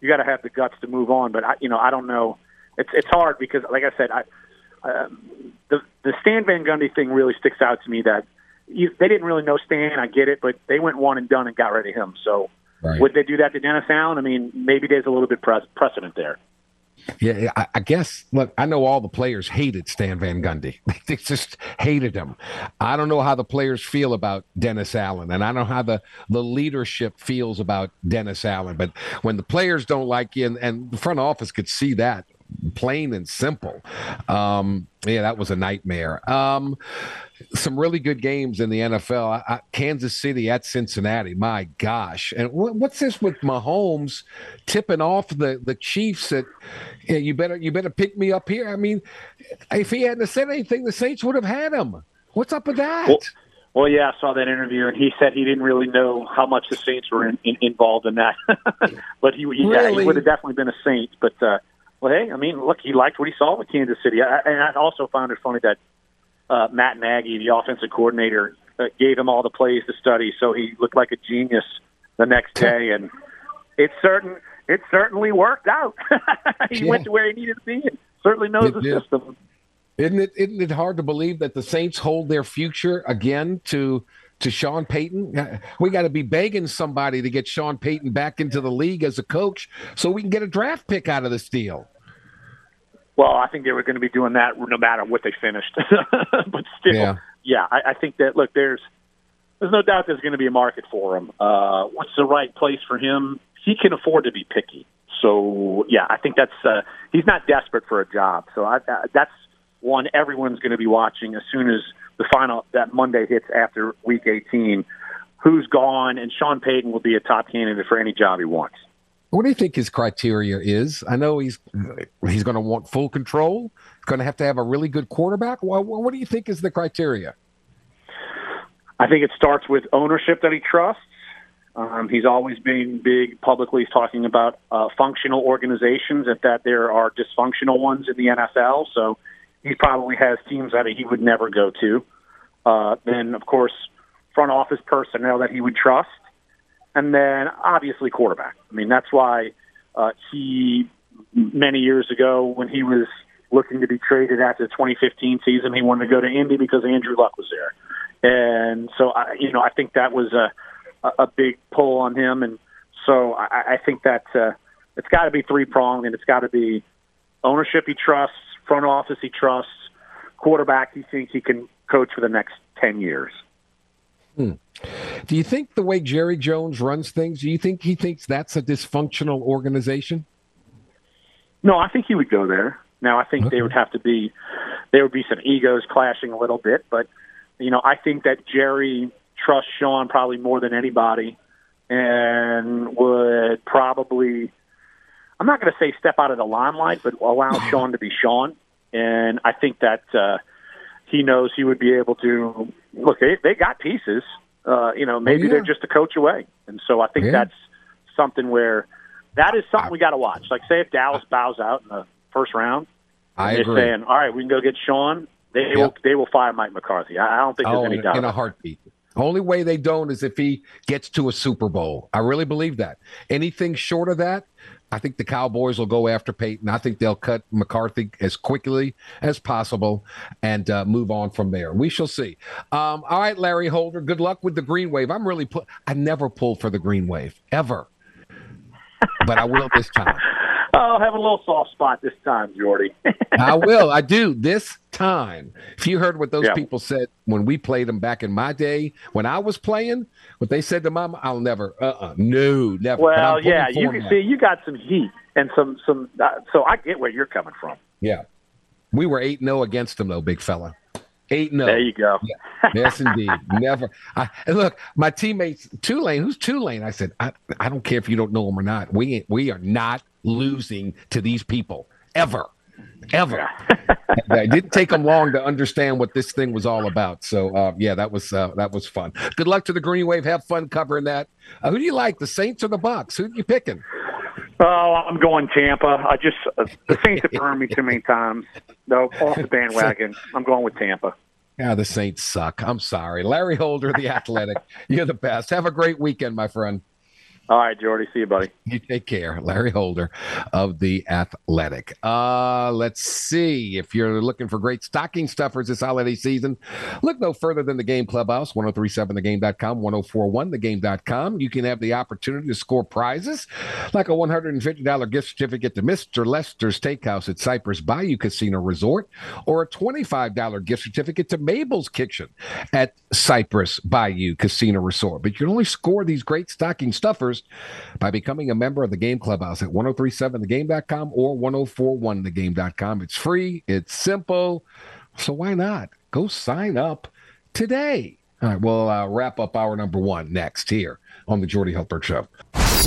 you got to have the guts to move on. But I, you know, I don't know it's it's hard because, like I said, I um, the the Stan Van Gundy thing really sticks out to me. That you, they didn't really know Stan. I get it, but they went one and done and got rid of him. So right. would they do that to Dennis Allen? I mean, maybe there's a little bit pre- precedent there. Yeah, I, I, guess. Look, I know all the players hated Stan Van Gundy. They just hated him. I don't know how the players feel about Dennis Allen, and I don't know how the the leadership feels about Dennis Allen. But when the players don't like you, and, and the front office could see that plain and simple. Um, yeah, that was a nightmare. Um, some really good games in the NFL. I, I, Kansas City at Cincinnati. My gosh! And wh- what's this with Mahomes tipping off the the Chiefs? That yeah, you better you better pick me up here. I mean, if he hadn't said anything, the Saints would have had him. What's up with that? Well, well, yeah, I saw that interview, and he said he didn't really know how much the Saints were in, in, involved in that, but he, he, really? yeah, he would have definitely been a Saint. But uh, well, hey, I mean, look, he liked what he saw with Kansas City, I, and I also found it funny that uh, Matt Nagy, the offensive coordinator, uh, gave him all the plays to study, so he looked like a genius the next day, and it certain it certainly worked out. he yeah. went to where he needed to be, and certainly knows it, the system. Isn't it? Isn't it hard to believe that the Saints hold their future again to? To Sean Payton. We got to be begging somebody to get Sean Payton back into the league as a coach so we can get a draft pick out of this deal. Well, I think they were going to be doing that no matter what they finished. but still, yeah, yeah I, I think that look, there's there's no doubt there's going to be a market for him. Uh, what's the right place for him? He can afford to be picky. So yeah, I think that's uh, he's not desperate for a job. So I, uh, that's one everyone's going to be watching as soon as the final that Monday hits after Week 18. Who's gone? And Sean Payton will be a top candidate for any job he wants. What do you think his criteria is? I know he's he's going to want full control. He's going to have to have a really good quarterback. What, what do you think is the criteria? I think it starts with ownership that he trusts. Um, he's always been big publicly talking about uh, functional organizations, and that there are dysfunctional ones in the NFL. So he probably has teams that he would never go to. Uh, then, of course, front office personnel that he would trust, and then obviously quarterback. I mean, that's why uh, he many years ago when he was looking to be traded after the 2015 season, he wanted to go to Indy because Andrew Luck was there, and so I, you know, I think that was a a big pull on him, and so I, I think that uh, it's got to be three pronged, and it's got to be ownership he trusts, front office he trusts, quarterback he thinks he can coach for the next ten years. Hmm. Do you think the way Jerry Jones runs things, do you think he thinks that's a dysfunctional organization? No, I think he would go there. Now, I think okay. they would have to be, there would be some egos clashing a little bit, but, you know, I think that Jerry trusts Sean probably more than anybody and would probably I'm not going to say step out of the limelight, but allow Sean to be Sean. And I think that uh, he knows he would be able to look. They, they got pieces. Uh, you know, maybe oh, yeah. they're just a coach away, and so I think yeah. that's something where that is something we got to watch. Like, say if Dallas bows out in the first round, I they're agree. saying, "All right, we can go get Sean." They yep. will. They will fire Mike McCarthy. I, I don't think there's oh, any doubt in a heartbeat. Only way they don't is if he gets to a Super Bowl. I really believe that. Anything short of that, I think the Cowboys will go after Payton. I think they'll cut McCarthy as quickly as possible and uh, move on from there. We shall see. Um, all right, Larry Holder. Good luck with the Green Wave. I'm really. Pu- I never pulled for the Green Wave ever, but I will this time. Oh, have a little soft spot this time, Jordy. I will. I do this time. If you heard what those yeah. people said when we played them back in my day, when I was playing, what they said to Mama, I'll never. Uh, uh no, never. Well, yeah, you can see you got some heat and some some. Uh, so I get where you're coming from. Yeah, we were eight 0 against them though, big fella. Eight no. There you go. Yeah. Yes, indeed. Never. I, and look, my teammates, Tulane. Who's Tulane? I said, I, I don't care if you don't know him or not. We ain't, we are not losing to these people ever, ever. it didn't take them long to understand what this thing was all about. So uh, yeah, that was uh, that was fun. Good luck to the Green Wave. Have fun covering that. Uh, who do you like, the Saints or the Bucks? Who are you picking? Oh, I'm going Tampa. I just uh, the Saints have burned me too many times. No, off the bandwagon. I'm going with Tampa. Yeah, the Saints suck. I'm sorry. Larry Holder, the Athletic. You're the best. Have a great weekend, my friend. All right, Jordy. See you, buddy. You take care. Larry Holder of The Athletic. Uh, let's see. If you're looking for great stocking stuffers this holiday season, look no further than the Game Clubhouse, 1037thegame.com, 1041thegame.com. You can have the opportunity to score prizes like a $150 gift certificate to Mr. Lester's Steakhouse at Cypress Bayou Casino Resort or a $25 gift certificate to Mabel's Kitchen at Cypress Bayou Casino Resort. But you can only score these great stocking stuffers by becoming a member of the Game Clubhouse at 1037thegame.com or 1041thegame.com. It's free, it's simple. So why not? Go sign up today. All right, we'll uh, wrap up our number one next here on the Jordy Hultberg Show.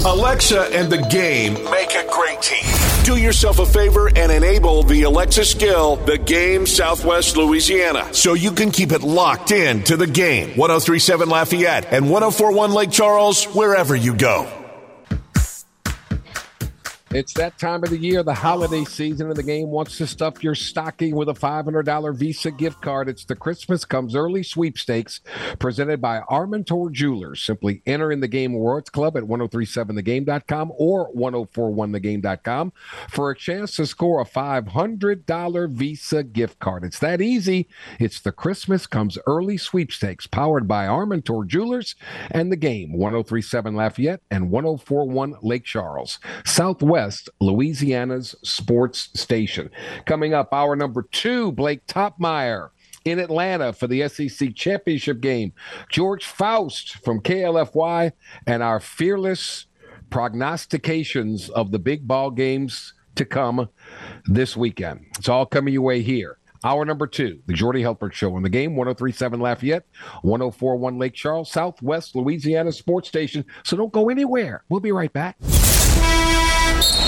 Alexa and the game make a great team. Do yourself a favor and enable the Alexa skill, the game Southwest Louisiana, so you can keep it locked in to the game. 1037 Lafayette and 1041 Lake Charles, wherever you go. It's that time of the year, the holiday season, and the game wants to stuff your stocking with a $500 Visa gift card. It's the Christmas Comes Early sweepstakes presented by Armentor Jewelers. Simply enter in the Game Awards Club at 1037thegame.com or 1041thegame.com for a chance to score a $500 Visa gift card. It's that easy. It's the Christmas Comes Early sweepstakes powered by Armentor Jewelers and the Game 1037 Lafayette and 1041 Lake Charles. Southwest Louisiana's sports station. Coming up, hour number two, Blake Toppmeyer in Atlanta for the SEC championship game. George Faust from KLFY and our fearless prognostications of the big ball games to come this weekend. It's all coming your way here. Hour number two, the Jordy Hultberg Show on the game, 1037 Lafayette, 1041 Lake Charles, Southwest Louisiana Sports Station. So don't go anywhere. We'll be right back.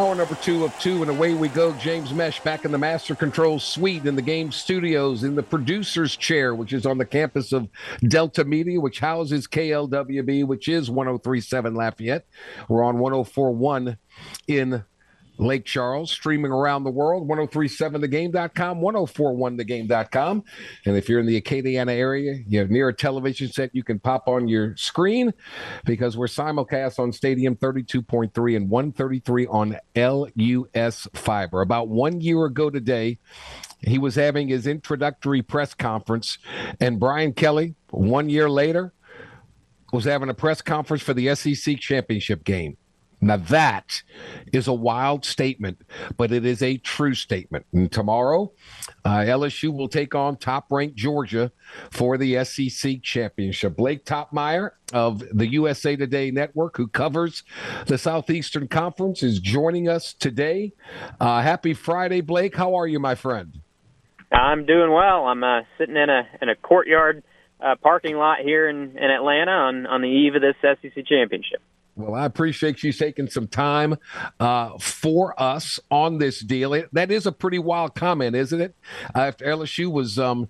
Hour number two of two, and away we go. James Mesh back in the Master Control Suite in the game studios in the producer's chair, which is on the campus of Delta Media, which houses KLWB, which is 1037 Lafayette. We're on 1041 in Lake Charles, streaming around the world, 1037thegame.com, 1041thegame.com. And if you're in the Acadiana area, you're near a television set, you can pop on your screen because we're simulcast on Stadium 32.3 and 133 on LUS Fiber. About one year ago today, he was having his introductory press conference, and Brian Kelly, one year later, was having a press conference for the SEC championship game. Now, that is a wild statement, but it is a true statement. And tomorrow, uh, LSU will take on top ranked Georgia for the SEC championship. Blake Toppmeyer of the USA Today Network, who covers the Southeastern Conference, is joining us today. Uh, happy Friday, Blake. How are you, my friend? I'm doing well. I'm uh, sitting in a in a courtyard uh, parking lot here in, in Atlanta on, on the eve of this SEC championship. Well, I appreciate you taking some time uh, for us on this deal. It, that is a pretty wild comment, isn't it? Uh, if LSU was um,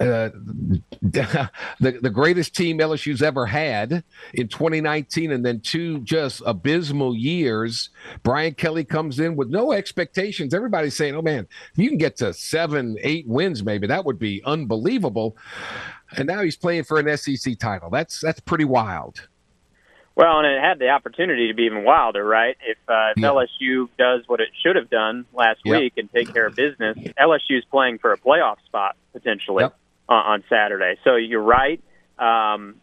uh, the the greatest team LSU's ever had in 2019, and then two just abysmal years. Brian Kelly comes in with no expectations. Everybody's saying, "Oh man, if you can get to seven, eight wins, maybe that would be unbelievable." And now he's playing for an SEC title. That's that's pretty wild. Well, and it had the opportunity to be even wilder, right? If, uh, if. LSU does what it should have done last yep. week and take care of business, LSU is playing for a playoff spot potentially yep. on, on Saturday. So you're right. Um,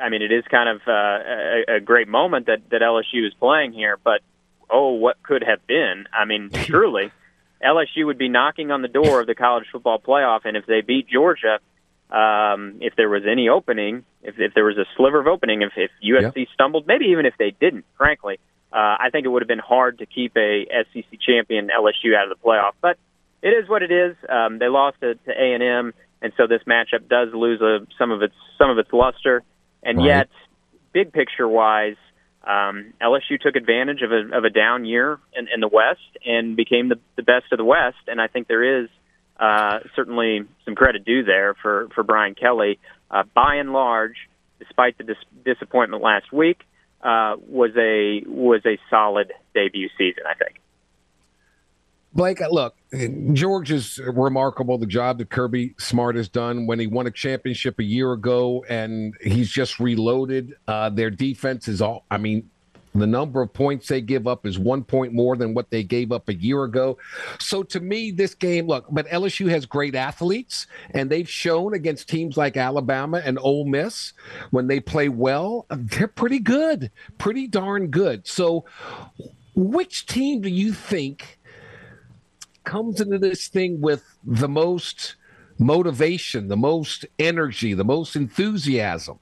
I mean, it is kind of uh, a, a great moment that, that LSU is playing here, but oh, what could have been? I mean, truly, LSU would be knocking on the door of the college football playoff, and if they beat Georgia – um, if there was any opening, if, if there was a sliver of opening, if, if USC yep. stumbled, maybe even if they didn't, frankly, uh, I think it would have been hard to keep a SEC champion LSU out of the playoff. But it is what it is. Um, they lost to, to A and M, and so this matchup does lose a, some of its some of its luster. And right. yet, big picture wise, um, LSU took advantage of a, of a down year in, in the West and became the, the best of the West. And I think there is uh, certainly some credit due there for, for Brian Kelly. Uh, by and large, despite the dis- disappointment last week, uh, was a was a solid debut season. I think. Blake, uh, look, George is remarkable. The job that Kirby Smart has done when he won a championship a year ago, and he's just reloaded. Uh, their defense is all. I mean, the number of points they give up is one point more than what they gave up a year ago. So to me, this game, look, but LSU has great athletes, and they've shown against teams like Alabama and Ole Miss when they play well, they're pretty good, pretty darn good. So, which team do you think comes into this thing with the most motivation, the most energy, the most enthusiasm?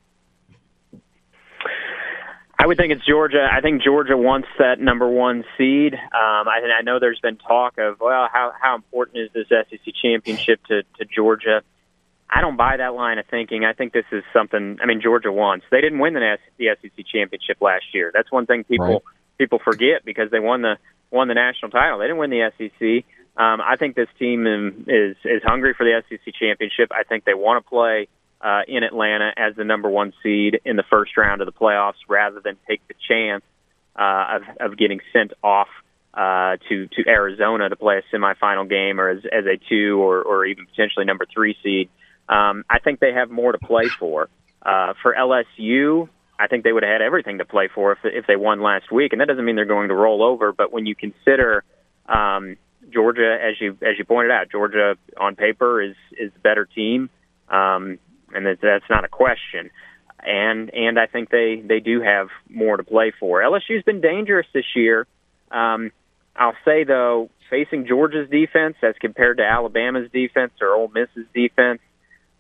I would think it's Georgia. I think Georgia wants that number one seed. Um, I, I know there's been talk of well, how how important is this SEC championship to to Georgia? I don't buy that line of thinking. I think this is something. I mean, Georgia wants. They didn't win the, the SEC championship last year. That's one thing people right. people forget because they won the won the national title. They didn't win the SEC. Um, I think this team is is hungry for the SEC championship. I think they want to play uh, in Atlanta as the number one seed in the first round of the playoffs, rather than take the chance uh, of, of getting sent off uh, to to Arizona to play a semifinal game, or as, as a two, or, or even potentially number three seed. Um, I think they have more to play for. Uh, for LSU, I think they would have had everything to play for if if they won last week, and that doesn't mean they're going to roll over. But when you consider um, Georgia, as you as you pointed out, Georgia on paper is is the better team. Um, and that, that's not a question. And and I think they they do have more to play for. LSU's been dangerous this year. Um, I'll say though, facing Georgia's defense as compared to Alabama's defense or Ole Miss's defense,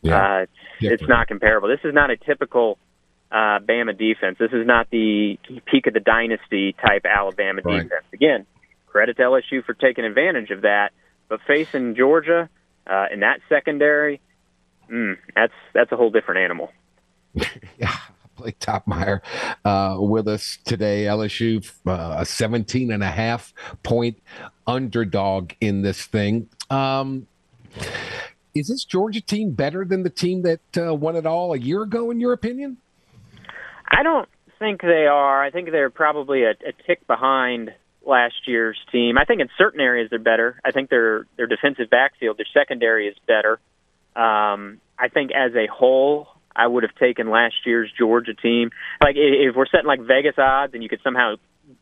yeah. uh, it's, not comparable. This is not a typical uh, Bama defense. This is not the peak of the dynasty type Alabama right. defense. Again, credit to LSU for taking advantage of that. But facing Georgia uh, in that secondary, mm, that's that's a whole different animal. yeah. Blake Toppmeyer uh, with us today. LSU, uh, a 17 and a half point underdog in this thing. Um, is this Georgia team better than the team that uh, won it all a year ago, in your opinion? I don't think they are. I think they're probably a, a tick behind last year's team. I think in certain areas they're better. I think their their defensive backfield, their secondary is better. Um, I think as a whole, I would have taken last year's Georgia team. Like if we're setting like Vegas odds, and you could somehow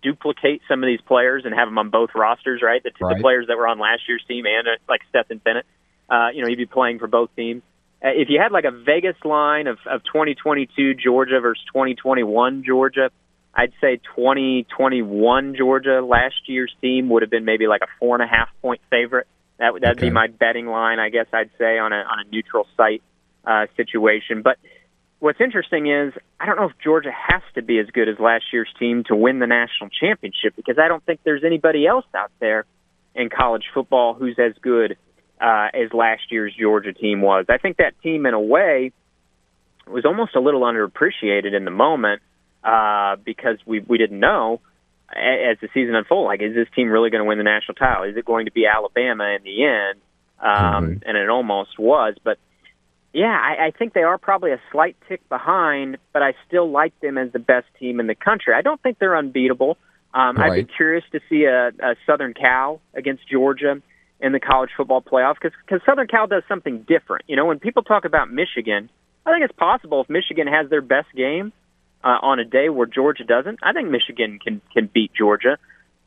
duplicate some of these players and have them on both rosters, right? The, right. the players that were on last year's team and uh, like Stetson Bennett, uh, you know, you'd be playing for both teams. Uh, if you had like a Vegas line of, of 2022 Georgia versus 2021 Georgia, I'd say 2021 Georgia last year's team would have been maybe like a four and a half point favorite. That would that'd okay. be my betting line, I guess I'd say on a on a neutral site uh, situation. But what's interesting is I don't know if Georgia has to be as good as last year's team to win the national championship because I don't think there's anybody else out there in college football who's as good uh, as last year's Georgia team was. I think that team, in a way, was almost a little underappreciated in the moment uh, because we we didn't know as the season unfolded. Like, is this team really going to win the national title? Is it going to be Alabama in the end? Um, mm-hmm. And it almost was, but yeah, I, I think they are probably a slight tick behind, but I still like them as the best team in the country. I don't think they're unbeatable. Um, right. I'd be curious to see a, a Southern Cal against Georgia in the college football playoff because Southern Cal does something different. You know, when people talk about Michigan, I think it's possible if Michigan has their best game uh, on a day where Georgia doesn't. I think Michigan can can beat Georgia.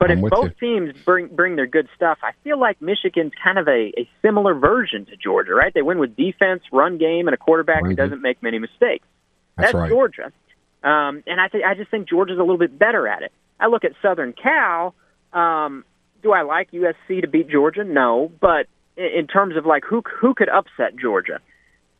But I'm if both you. teams bring bring their good stuff, I feel like Michigan's kind of a, a similar version to Georgia, right? They win with defense, run game, and a quarterback who doesn't make many mistakes. That's, That's right. Georgia, um, and I think I just think Georgia's a little bit better at it. I look at Southern Cal. Um, do I like USC to beat Georgia? No, but in terms of like who who could upset Georgia,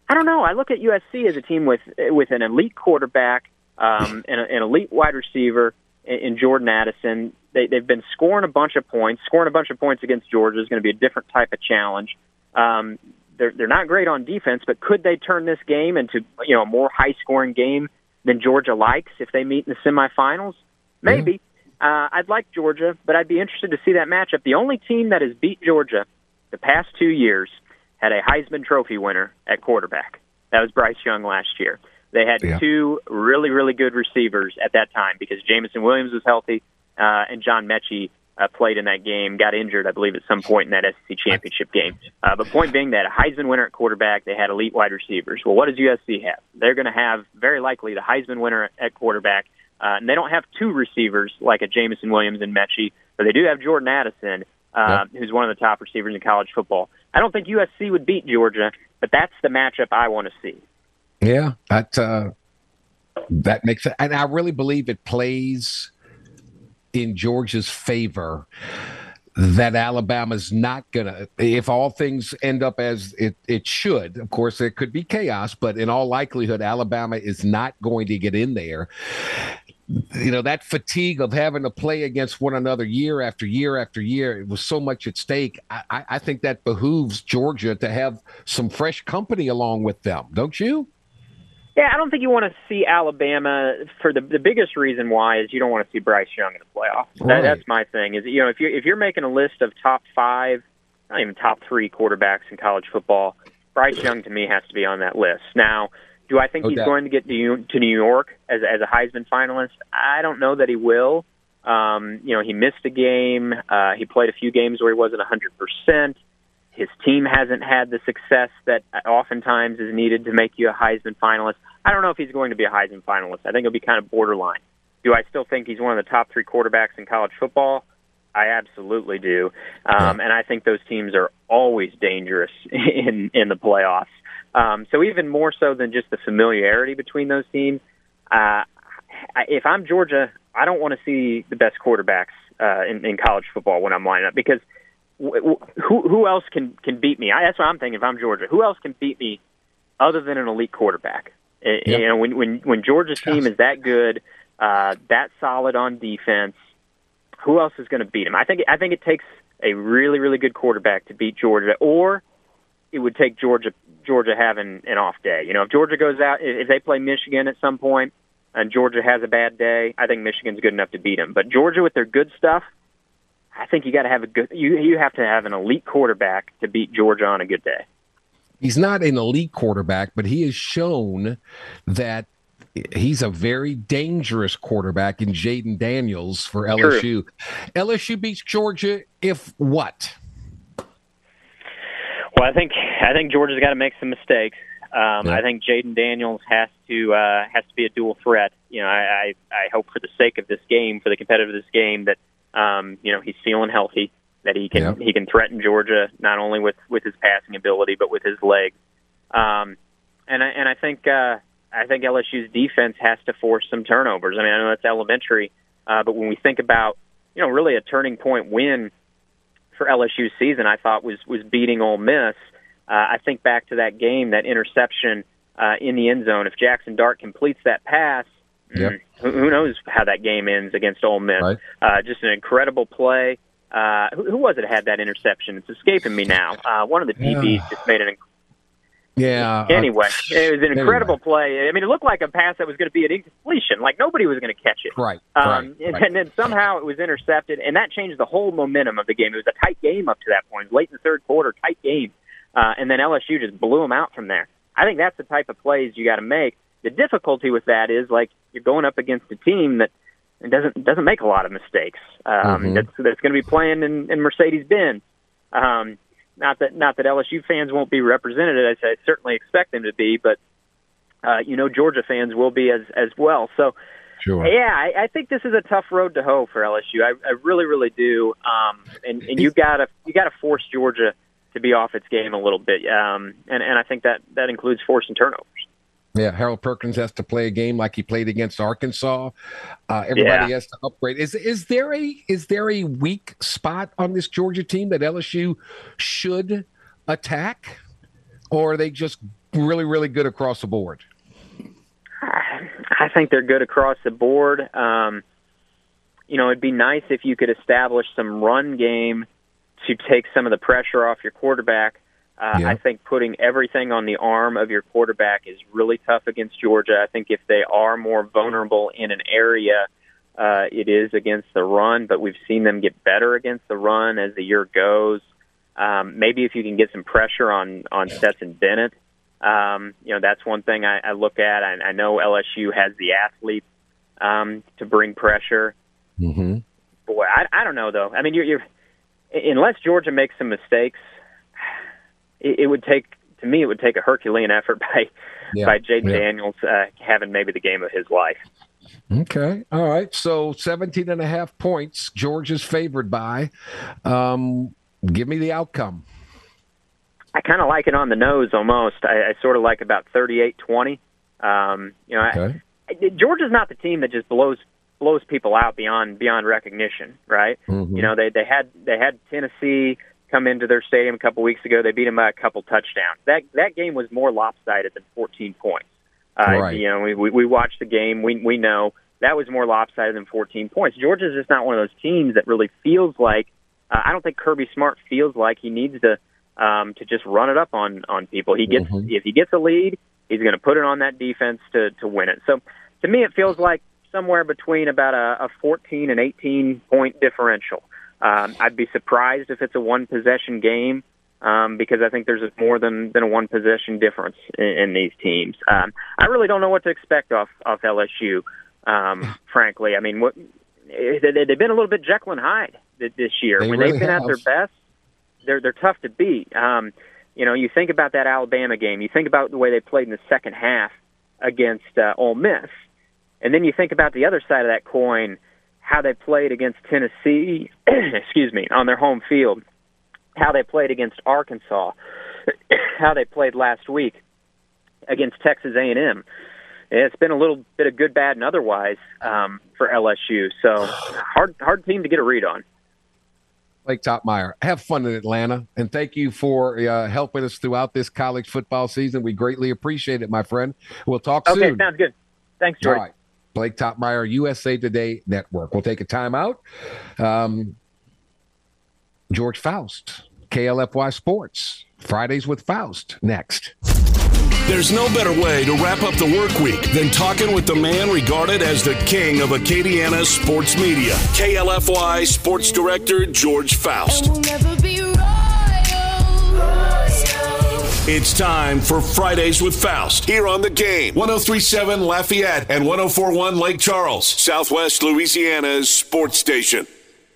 I don't know. I look at USC as a team with with an elite quarterback, um, and a, an elite wide receiver in, in Jordan Addison they, they've been scoring a bunch of points. Scoring a bunch of points against Georgia is going to be a different type of challenge. Um, they're they're not great on defense, but could they turn this game into you know a more high scoring game than Georgia likes if they meet in the semifinals? Maybe. Uh, I'd like Georgia, but I'd be interested to see that matchup. The only team that has beat Georgia the past two years had a Heisman Trophy winner at quarterback. That was Bryce Young last year. They had yeah. two really, really good receivers at that time because Jameson Williams was healthy uh, and John Metchie uh, played in that game, got injured, I believe, at some point in that SEC championship game. Uh, but point being that a Heisman winner at quarterback, they had elite wide receivers. Well, what does USC have? They're going to have very likely the Heisman winner at quarterback, uh, and they don't have two receivers like a Jameson Williams and Metchie, but they do have Jordan Addison, uh, who's one of the top receivers in college football. I don't think USC would beat Georgia, but that's the matchup I want to see. Yeah, that uh, that makes it, and I really believe it plays in Georgia's favor that Alabama's not going to, if all things end up as it, it should, of course, there could be chaos, but in all likelihood, Alabama is not going to get in there. You know, that fatigue of having to play against one another year after year after year, it was so much at stake. I, I think that behooves Georgia to have some fresh company along with them, don't you? Yeah, I don't think you want to see Alabama for the the biggest reason why is you don't want to see Bryce Young in the playoffs. Right. That, that's my thing. Is you know if you if you're making a list of top five, not even top three quarterbacks in college football, Bryce Young to me has to be on that list. Now, do I think he's going to get to to New York as as a Heisman finalist? I don't know that he will. Um, you know, he missed a game. Uh, he played a few games where he wasn't 100 percent. His team hasn't had the success that oftentimes is needed to make you a Heisman finalist. I don't know if he's going to be a Heisman finalist. I think it'll be kind of borderline. Do I still think he's one of the top three quarterbacks in college football? I absolutely do, um, and I think those teams are always dangerous in in the playoffs. Um, so even more so than just the familiarity between those teams, uh, if I'm Georgia, I don't want to see the best quarterbacks uh, in, in college football when I'm lining up because who who else can can beat me? I, that's what I'm thinking. If I'm Georgia, who else can beat me other than an elite quarterback? Yep. You know, when when when Georgia's team is that good, uh, that solid on defense, who else is going to beat him? I think I think it takes a really really good quarterback to beat Georgia, or it would take Georgia Georgia having an off day. You know, if Georgia goes out, if they play Michigan at some point, and Georgia has a bad day, I think Michigan's good enough to beat them. But Georgia with their good stuff, I think you got to have a good you you have to have an elite quarterback to beat Georgia on a good day. He's not an elite quarterback, but he has shown that he's a very dangerous quarterback in Jayden Daniels for LSU. True. LSU beats Georgia if what? Well, I think I think Georgia's got to make some mistakes. Um, yeah. I think Jayden Daniels has to uh, has to be a dual threat. You know, I, I I hope for the sake of this game, for the competitive of this game, that um, you know he's feeling healthy that he can he can threaten Georgia not only with with his passing ability but with his legs. Um, and I and I think uh, I think LSU's defense has to force some turnovers. I mean, I know that's elementary, uh, but when we think about you know really a turning point win for LSU's season, I thought was was beating Ole Miss. Uh, I think back to that game, that interception uh, in the end zone. If Jackson Dart completes that pass, yep. Mm, who, who knows how that game ends against Ole Miss? Right. Uh, just an incredible play. Uh, who, who was it had that interception? It's escaping me now. Uh, one of the DBs yeah. just made an. Yeah. Anyway, it was an incredible anyway. play. I mean, it looked like a pass that was going to be an incompletion. Like nobody was going to catch it. Right. Um, right, and, right. and then somehow it was intercepted, and that changed the whole momentum of the game. It was a tight game up to that point. Late in the third quarter, tight game, uh, and then LSU just blew them out from there. I think that's the type of plays you got to make. The difficulty with that is like you're going up against a team that doesn't doesn't make a lot of mistakes. Um, mm-hmm. That's that's going to be playing in, in Mercedes Benz. Um, not that not that LSU fans won't be represented. I, I certainly expect them to be, but uh, you know Georgia fans will be as as well. So. Sure. Yeah, I, I think this is a tough road to hoe for LSU. I, I really, really do. Um, and and you gotta you gotta force Georgia to be off its game a little bit. Um, and and I think that that includes forcing turnovers. Yeah, Harold Perkins has to play a game like he played against Arkansas. Uh, everybody yeah. has to upgrade. Is is there a is there a weak spot on this Georgia team that LSU should attack, or are they just really really good across the board? I think they're good across the board. Um, you know, it'd be nice if you could establish some run game to take some of the pressure off your quarterback. Uh, I think putting everything on the arm of your quarterback is really tough against Georgia. I think if they are more vulnerable in an area, uh, it is against the run, but we've seen them get better against the run as the year goes. Um, maybe if you can get some pressure on on Stetson Bennett, um, you know that's one thing I, I look at. I, I know LSU has the athletes um, to bring pressure. Mm-hmm. Boy, I, I don't know though. I mean, you're, you're unless Georgia makes some mistakes it, it would take to me it would take a Herculean effort by yeah, by Jayden yeah. Daniels uh, having maybe the game of his life. Okay. All right. So 17 and a half points. Georgia's favored by. Um, give me the outcome. I kind of like it on the nose almost. I, I sort of like about 38 20. Um, you know, okay. I, Georgia's not the team that just blows blows people out beyond beyond recognition, right? Mm-hmm. You know, they they had they had Tennessee come into their stadium a couple weeks ago. They beat them by a couple touchdowns. That that game was more lopsided than 14 points. Uh, right. You know, we, we we watched the game. We we know that was more lopsided than 14 points. Georgia's just not one of those teams that really feels like. Uh, I don't think Kirby Smart feels like he needs to um, to just run it up on on people. He gets mm-hmm. if he gets a lead, he's going to put it on that defense to to win it. So to me, it feels like somewhere between about a, a 14 and 18 point differential. Um, I'd be surprised if it's a one possession game um, because I think there's more than, than a one possession difference in, in these teams. Um, I really don't know what to expect off off LSU. Um, frankly, I mean, what, they, they've been a little bit Jekyll and Hyde this year. They when really they've been have. at their best, they're they're tough to beat. Um, you know, you think about that Alabama game. You think about the way they played in the second half against uh, Ole Miss, and then you think about the other side of that coin how they played against Tennessee, excuse me, on their home field, how they played against Arkansas, how they played last week against Texas A&M. it's been a little bit of good, bad, and otherwise um, for LSU. So hard, hard team to get a read on. Blake Toppmeyer, have fun in Atlanta, and thank you for uh, helping us throughout this college football season. We greatly appreciate it, my friend. We'll talk okay, soon. Okay, sounds good. Thanks, George. All right. Blake Toppmeyer, USA Today Network. We'll take a timeout. Um, George Faust, KLFY Sports, Fridays with Faust, next. There's no better way to wrap up the work week than talking with the man regarded as the king of Acadiana sports media, KLFY Sports Director George Faust. It's time for Fridays with Faust here on the game. 1037 Lafayette and 1041 Lake Charles, Southwest Louisiana's sports station.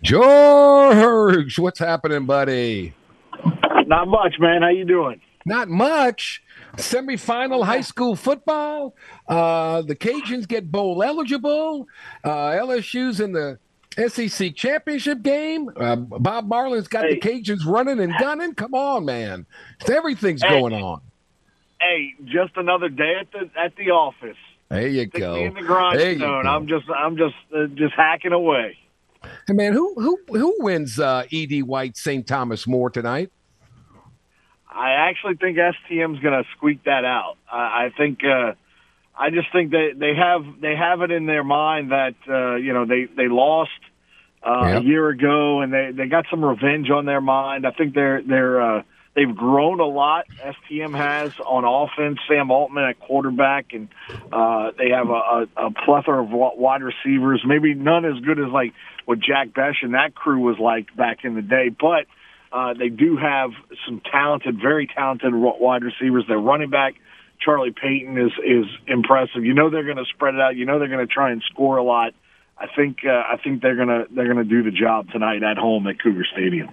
George, what's happening, buddy? Not much, man. How you doing? Not much semifinal high school football. Uh, the Cajuns get bowl eligible. Uh, LSU's in the SEC championship game. Uh, Bob Marlin's got hey. the Cajuns running and gunning. Come on, man! Everything's hey. going on. Hey, just another day at the at the office. There you Stick go. In the grindstone. I'm just I'm just uh, just hacking away. Hey man, who who who wins uh, Ed White St. Thomas More tonight? I actually think STM's going to squeak that out. I, I think uh, I just think they they have they have it in their mind that uh, you know they they lost uh, yep. a year ago and they they got some revenge on their mind. I think they're they're uh, they've grown a lot. STM has on offense. Sam Altman at quarterback, and uh, they have a, a, a plethora of wide receivers. Maybe none as good as like what Jack Bech and that crew was like back in the day, but uh, they do have some talented, very talented wide receivers. Their running back, Charlie Payton, is is impressive. You know they're going to spread it out. You know they're going to try and score a lot. I think uh, I think they're gonna they're gonna do the job tonight at home at Cougar Stadium.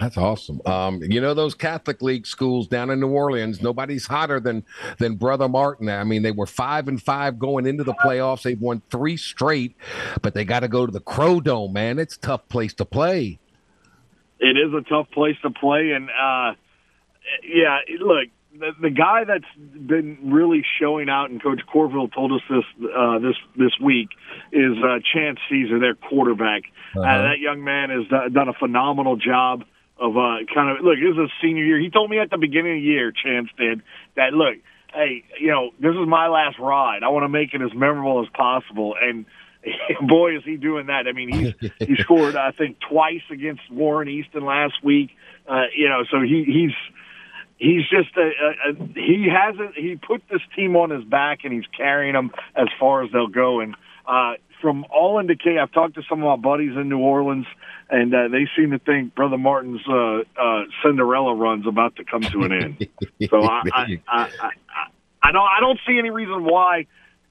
That's awesome. Um, you know those Catholic League schools down in New Orleans. Nobody's hotter than than Brother Martin. I mean, they were five and five going into the playoffs. They've won three straight, but they got to go to the Crow Dome. Man, it's a tough place to play it is a tough place to play. And uh, yeah, look, the, the guy that's been really showing out, and Coach Courville told us this uh, this this week, is uh, Chance Caesar, their quarterback. Uh-huh. Uh, that young man has done a phenomenal job of uh, kind of look. This is a senior year. He told me at the beginning of the year, Chance did that. Look, hey, you know, this is my last ride. I want to make it as memorable as possible, and boy, is he doing that! I mean, he's he scored I think twice against Warren Easton last week. Uh, you know, so he he's he's just a, a, a he hasn't he put this team on his back and he's carrying them as far as they'll go. And uh, from all indicate, I've talked to some of my buddies in New Orleans, and uh, they seem to think Brother Martin's uh, uh, Cinderella run's about to come to an end. so I, I, I, I, I don't I don't see any reason why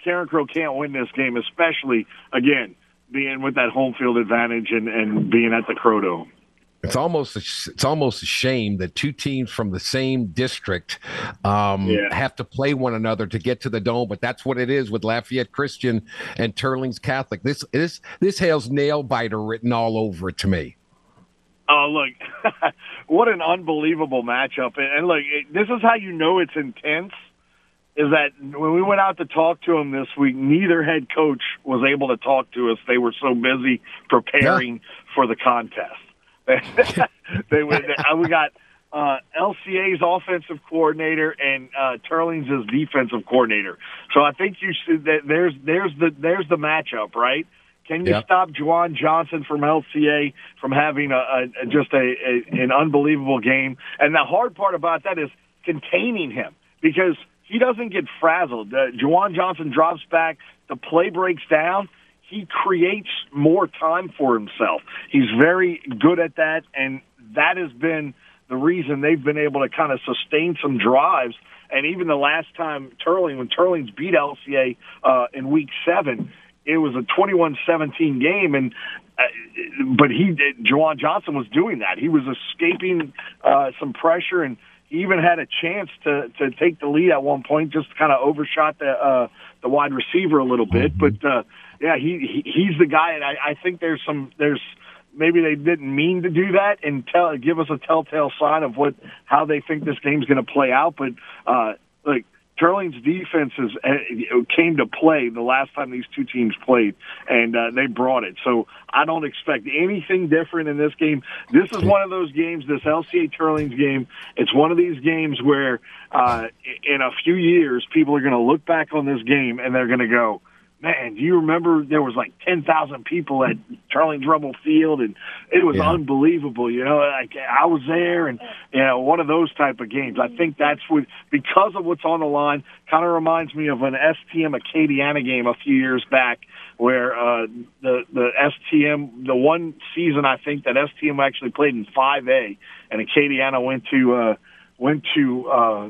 Carencro can't win this game, especially again being with that home field advantage and, and being at the Crow Dome. It's almost a, it's almost a shame that two teams from the same district um, yeah. have to play one another to get to the dome, but that's what it is with Lafayette Christian and Teurlings Catholic. This this this has nail biter written all over it to me. Oh look, what an unbelievable matchup! And, and look, it, this is how you know it's intense is that when we went out to talk to him this week, neither head coach was able to talk to us. They were so busy preparing yeah. for the contest. They, were, they, uh, we got uh, LCA's offensive coordinator and uh, Teurlings' defensive coordinator. So I think you should, that there's there's the there's the matchup, right? Can you stop Ju'Juan Johnson from LCA from having a, a just a, a an unbelievable game? And the hard part about that is containing him because he doesn't get frazzled. Uh, Ju'Juan Johnson drops back, the play breaks down. He creates more time for himself. He's very good at that, and that has been the reason they've been able to kind of sustain some drives. And even the last time Teurling, when Teurlings beat LCA uh, in Week Seven, it was a 21-17 game, and uh, but he, Ju'Juan Johnson, was doing that. He was escaping uh, some pressure and he even had a chance to to take the lead at one point, just kind of overshot the uh, the wide receiver a little bit. Mm-hmm. But uh, yeah, he, he he's the guy, and I, I think there's some there's maybe they didn't mean to do that and tell give us a telltale sign of what how they think this game's going to play out. But uh, like Teurling's defenses uh, came to play the last time these two teams played, and uh, they brought it. So I don't expect anything different in this game. This is one of those games, this LCA Teurling's game. It's one of these games where uh, in a few years, people are going to look back on this game and they're going to go, man, do you remember there was like 10,000 people at Charlie Drummond Field and it was yeah. unbelievable. You know, like I was there and, you know, one of those type of games. I think that's what, because of what's on the line, kind of reminds me of an STM Acadiana game a few years back where, uh, the, the STM, the one season I think that STM actually played in 5A and Acadiana went to, uh, went to, uh,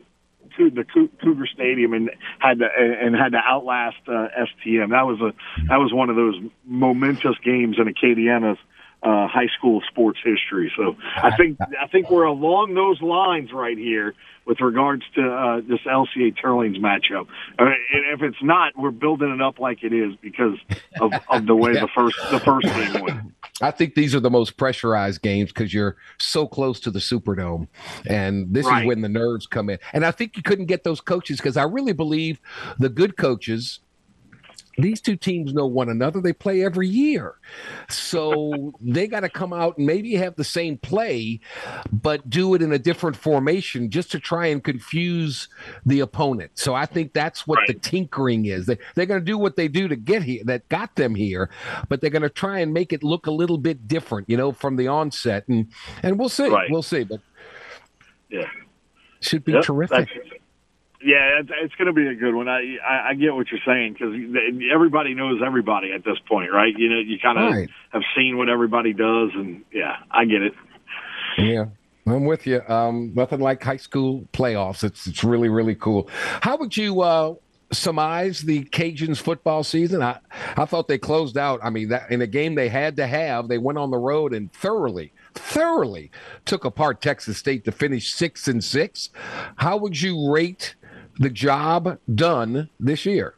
the Cougar Stadium and had to and had to outlast uh, STM. That was a that was one of those momentous games in Acadiana's uh, high school sports history. So I think I think we're along those lines right here with regards to uh, this LCA Teurlings matchup. Uh, and if it's not, we're building it up like it is because of, of the way yeah. the first the first game went. I think these are the most pressurized games because you're so close to the Superdome, and this right. is when the nerves come in. And I think you couldn't get those coaches because I really believe the good coaches these two teams know one another. They play every year. So they got to come out and maybe have the same play, but do it in a different formation just to try and confuse the opponent. So I think that's what right. the tinkering is. They, they're going to do what they do to get here, that got them here, but they're going to try and make it look a little bit different, you know, from the onset. And, and we'll see. Right. We'll see. But yeah, should be yep, terrific. Yeah, it's, it's going to be a good one. I, I I get what you're saying because everybody knows everybody at this point, right? You know, you kind of right. have seen what everybody does, and yeah, I get it. Yeah, I'm with you. Um, nothing like high school playoffs. It's it's really really cool. How would you uh, surmise the Cajuns football season? I I thought they closed out. I mean, that in a game they had to have, they went on the road and thoroughly thoroughly took apart Texas State to finish six and six. How would you rate the job done this year?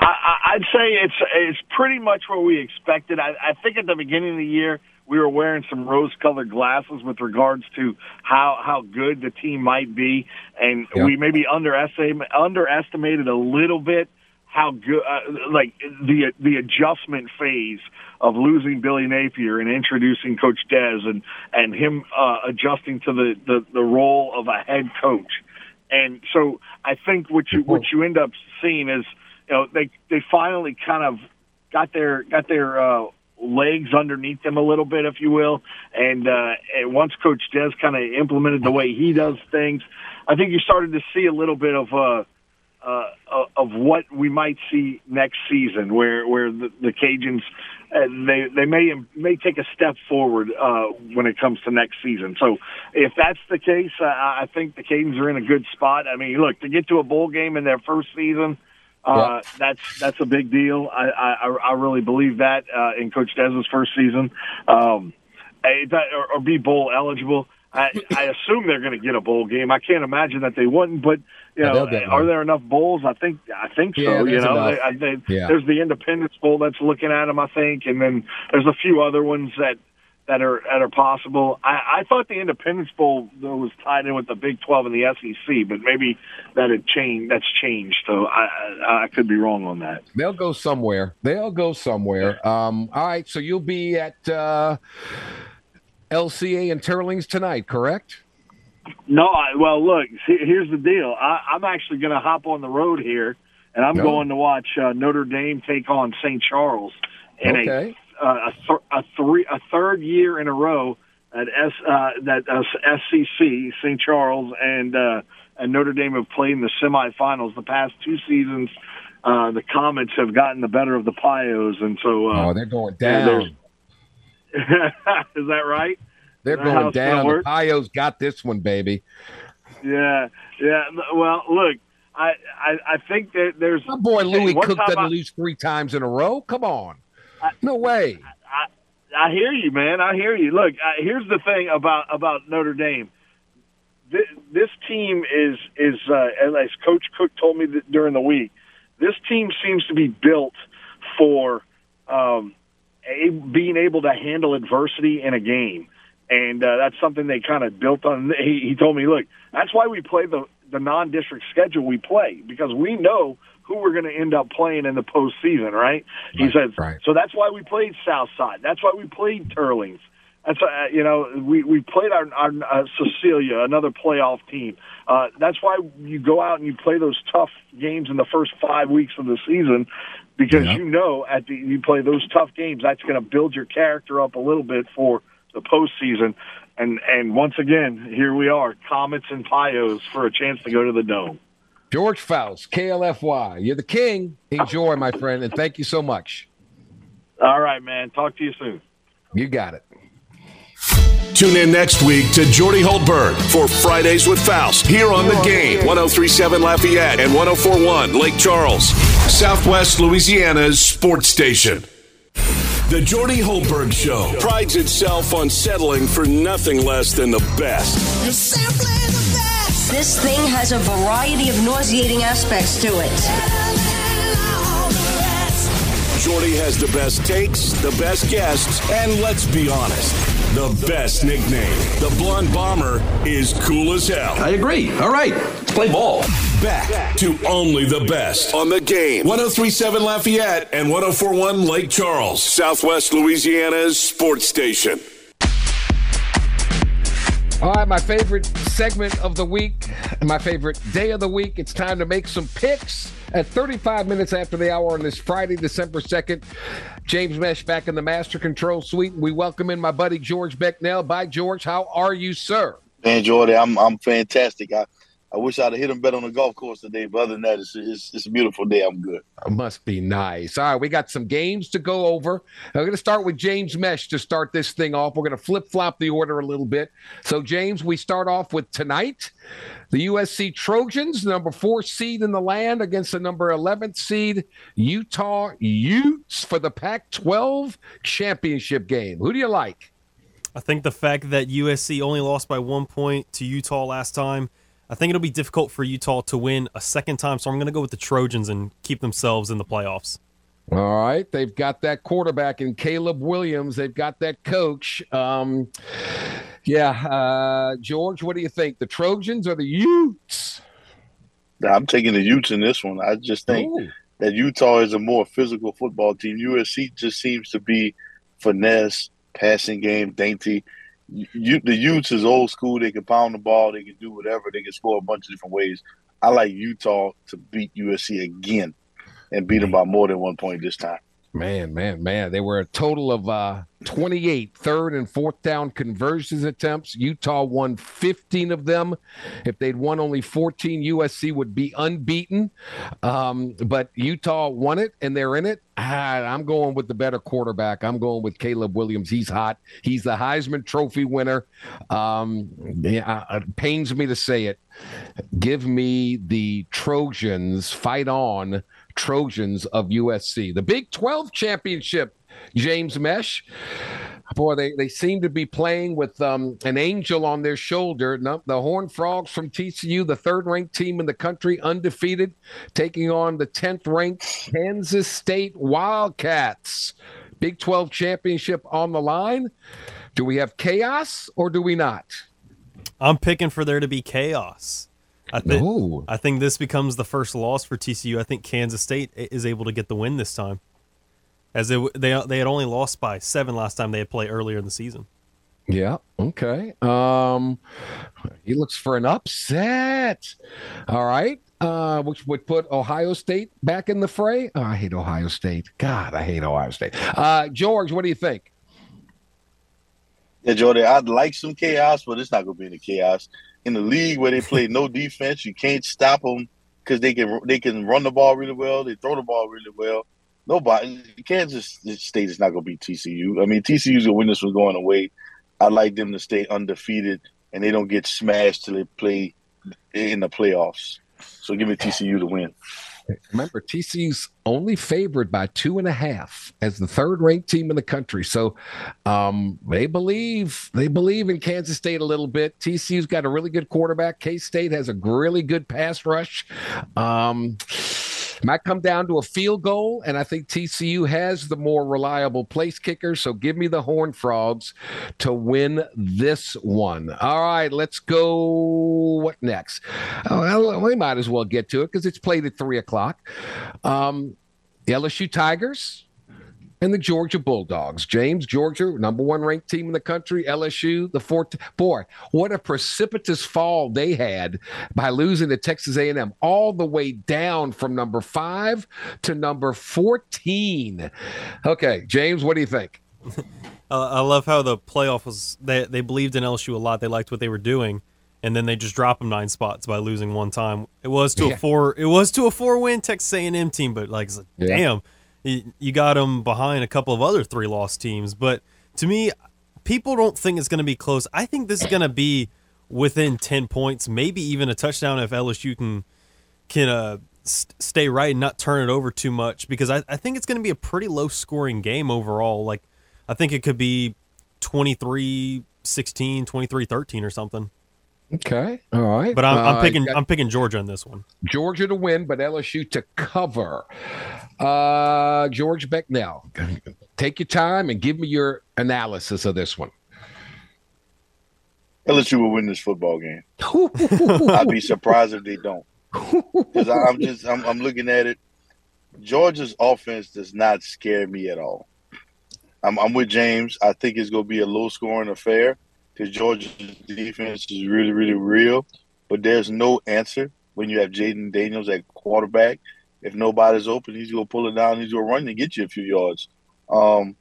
I, would say it's it's pretty much what we expected. I, I think at the beginning of the year we were wearing some rose-colored glasses with regards to how how good the team might be, and we maybe underestimated underestimated a little bit how good, uh, like the the adjustment phase of losing Billy Napier and introducing Coach Des and and him uh, adjusting to the, the the role of a head coach. And so I think what you what you end up seeing is you know they they finally kind of got their got their uh, legs underneath them a little bit, if you will. And, uh, and once Coach Des kind of implemented the way he does things, I think you started to see a little bit of uh, uh, of what we might see next season, where where the, the Cajuns uh, they they may may take a step forward uh, when it comes to next season. So if that's the case, uh, I think the Cajuns are in a good spot. I mean, look to get to a bowl game in their first season. Uh, yeah. That's that's a big deal. I I, I really believe that uh, in Coach Des's first season, um, or, or be bowl eligible. I, I assume they're going to get a bowl game. I can't imagine that they wouldn't, but you know, are there enough bowls? I think I think so. Yeah, you know, they, I, they, yeah. there's the Independence Bowl that's looking at them. I think, and then there's a few other ones that that are that are possible. I, I thought the Independence Bowl was tied in with the Big Twelve and the SEC, but maybe that had changed. That's changed. So I, I, I could be wrong on that. They'll go somewhere. They'll go somewhere. Um, all right. So you'll be at. Uh, LCA and Teurlings tonight, correct? No, I, well, look, here's the deal. I, I'm actually going to hop on the road here, and I'm no. going to watch uh, Notre Dame take on St. Charles in okay. a uh, a, th- a three a third year in a row at S uh, that uh, SCC St. Charles and uh, and Notre Dame have played in the semifinals the past two seasons. Uh, the Comets have gotten the better of the Pios, and so uh, oh, they're going down. Is that right? They're going down. The Pios got this one, baby. Yeah, yeah. Well, look, I I, I think that there's my boy Lewis Cook doesn't I, lose three times in a row. Come on, I, no way. I, I, hear you, man. I hear you. Look, here's the thing about about Notre Dame. This, this team is is uh, as Coach Cook told me during the week. This team seems to be built for um, a, being able to handle adversity in a game, and uh, that's something they kind of built on. He, he told me, look, that's why we play the the non-district schedule we play because we know who we're going to end up playing in the postseason, right? right he says. Right. So that's why we played Southside. That's why we played Teurlings. That's uh, you know we we played our, our uh, Cecilia, another playoff team. Uh, that's why you go out and you play those tough games in the first five weeks of the season, because yeah. you know at the you play those tough games. That's going to build your character up a little bit for the postseason. And and once again, here we are, Comets and Pios for a chance to go to the dome. George Faust, KLFY. You're the king. Enjoy, my friend, and thank you so much. All right, man. Talk to you soon. You got it. Tune in next week to Jordy Hultberg for Fridays with Faust here on the game 1037 Lafayette and 1041 Lake Charles, Southwest Louisiana's sports station. The Jordy Hultberg Show prides itself on settling for nothing less than the best. You're simply the best. This thing has a variety of nauseating aspects to it. Jordy has the best takes, the best guests, and let's be honest, the best nickname. The Blonde Bomber is cool as hell. I agree. All right, let's play ball. Back to only the best on the game. 1037 Lafayette and 1041 Lake Charles, Southwest Louisiana's sports station. All right, my favorite segment of the week, my favorite day of the week. It's time to make some picks at 35 minutes after the hour on this Friday, December 2nd. James Mesh back in the Master Control Suite. We welcome in my buddy George Becknell. Bye, George. How are you, sir? Man, Jordy, I'm I'm fantastic. I, I wish I'd have hit him better on the golf course today, but other than that, it's, it's, it's a beautiful day. I'm good. It must be nice. All right, we got some games to go over. I'm going to start with James Mesh to start this thing off. We're going to flip flop the order a little bit. So, James, we start off with tonight the USC Trojans, number four seed in the land, against the number 11th seed Utah Utes for the Pac 12 championship game. Who do you like? I think the fact that USC only lost by one point to Utah last time I think it'll be difficult for Utah to win a second time, so I'm going to go with the Trojans and keep themselves in the playoffs. All right, they've got that quarterback in Caleb Williams. They've got that coach. Um, yeah, uh, George, what do you think? The Trojans or the Utes? I'm taking the Utes in this one. I just think Ooh. that Utah is a more physical football team. USC just seems to be finesse, passing game, dainty you, the Utes is old school. They can pound the ball. They can do whatever. They can score a bunch of different ways. I like Utah to beat USC again and beat mm-hmm. them by more than one point this time. Man, man, man. They were a total of uh, 28 third and fourth down conversions attempts. Utah won 15 of them. If they'd won only 14, USC would be unbeaten. Um, but Utah won it and they're in it. Ah, I'm going with the better quarterback. I'm going with Caleb Williams. He's hot. He's the Heisman Trophy winner. Um, yeah, it pains me to say it. Give me the Trojans. Fight on Trojans of USC. The Big 12 championship, James Mesh. Boy, they, they seem to be playing with um, an angel on their shoulder. No, the Horned Frogs from TCU, the third ranked team in the country, undefeated, taking on the 10th ranked Kansas State Wildcats. Big 12 championship on the line. Do we have chaos or do we not? I'm picking for there to be chaos. I think no. I think this becomes the first loss for TCU. I think Kansas State is able to get the win this time, as they they they had only lost by seven last time they had played earlier in the season. Yeah. Okay. Um, he looks for an upset. All right. Uh, which would put Ohio State back in the fray. Oh, I hate Ohio State. God, I hate Ohio State. Uh, George, what do you think? Yeah, Jordan, I'd like some chaos, but it's not going to be any chaos in the league where they play no defense. You can't stop them because they can they can run the ball really well. They throw the ball really well. Nobody, Kansas State is not going to beat TCU. I mean, TCU's going to win this one going away. I like them to stay undefeated and they don't get smashed till they play in the playoffs. So give me TCU to win. Remember, TCU's only favored by two and a half as the third ranked team in the country. So um, they believe they believe in Kansas State a little bit. TCU's got a really good quarterback. K State has a really good pass rush. Um, Might come down to a field goal, and I think TCU has the more reliable place kicker. So give me the Horned Frogs to win this one. All right, let's go. What next? Oh, well, we might as well get to it because it's played at three o'clock. Um, LSU Tigers and the Georgia Bulldogs. James, Georgia, number one ranked team in the country. LSU, the fourth. Boy, what a precipitous fall they had by losing to Texas A&M, all the way down from number five to number fourteen. Okay, James, what do you think? Uh, I love how the playoff was. They they believed in LSU a lot. They liked what they were doing, and then they just dropped them nine spots by losing one time. It was to yeah. a four. It was to a four win Texas A&M team, but like, yeah. damn you got them behind a couple of other three loss teams. But to me, people don't think it's going to be close. I think this is going to be within 10 points, maybe even a touchdown if LSU can can uh, st- stay right and not turn it over too much because I, I think it's going to be a pretty low scoring game overall. Like, I think it could be 23 16, 23 13 or something. Okay. All right. But I'm, I'm uh, picking I'm picking Georgia on this one. Georgia to win, but LSU to cover. Uh, George Becknell, take your time and give me your analysis of this one. LSU will win this football game. I'd be surprised if they don't. Because I'm just I'm, I'm looking at it. Georgia's offense does not scare me at all. I'm, I'm with James. I think it's going to be a low scoring affair because Georgia's defense is really, really real. But there's no answer when you have Jayden Daniels at quarterback. If nobody's open, he's going to pull it down. He's going to run and get you a few yards. Um,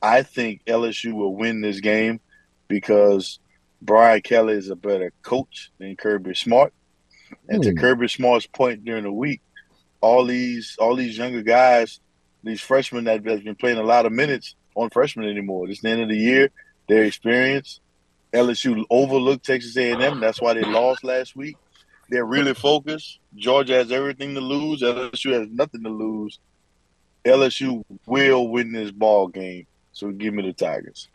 I think LSU will win this game because Brian Kelly is a better coach than Kirby Smart. And to hmm. Kirby Smart's point during the week, all these all these younger guys, these freshmen that has been playing a lot of minutes, aren't freshmen anymore. It's the end of the year. Their experience, LSU overlooked Texas A&M. That's why they lost last week. They're really focused. Georgia has everything to lose. LSU has nothing to lose. LSU will win this ball game. So give me the Tigers.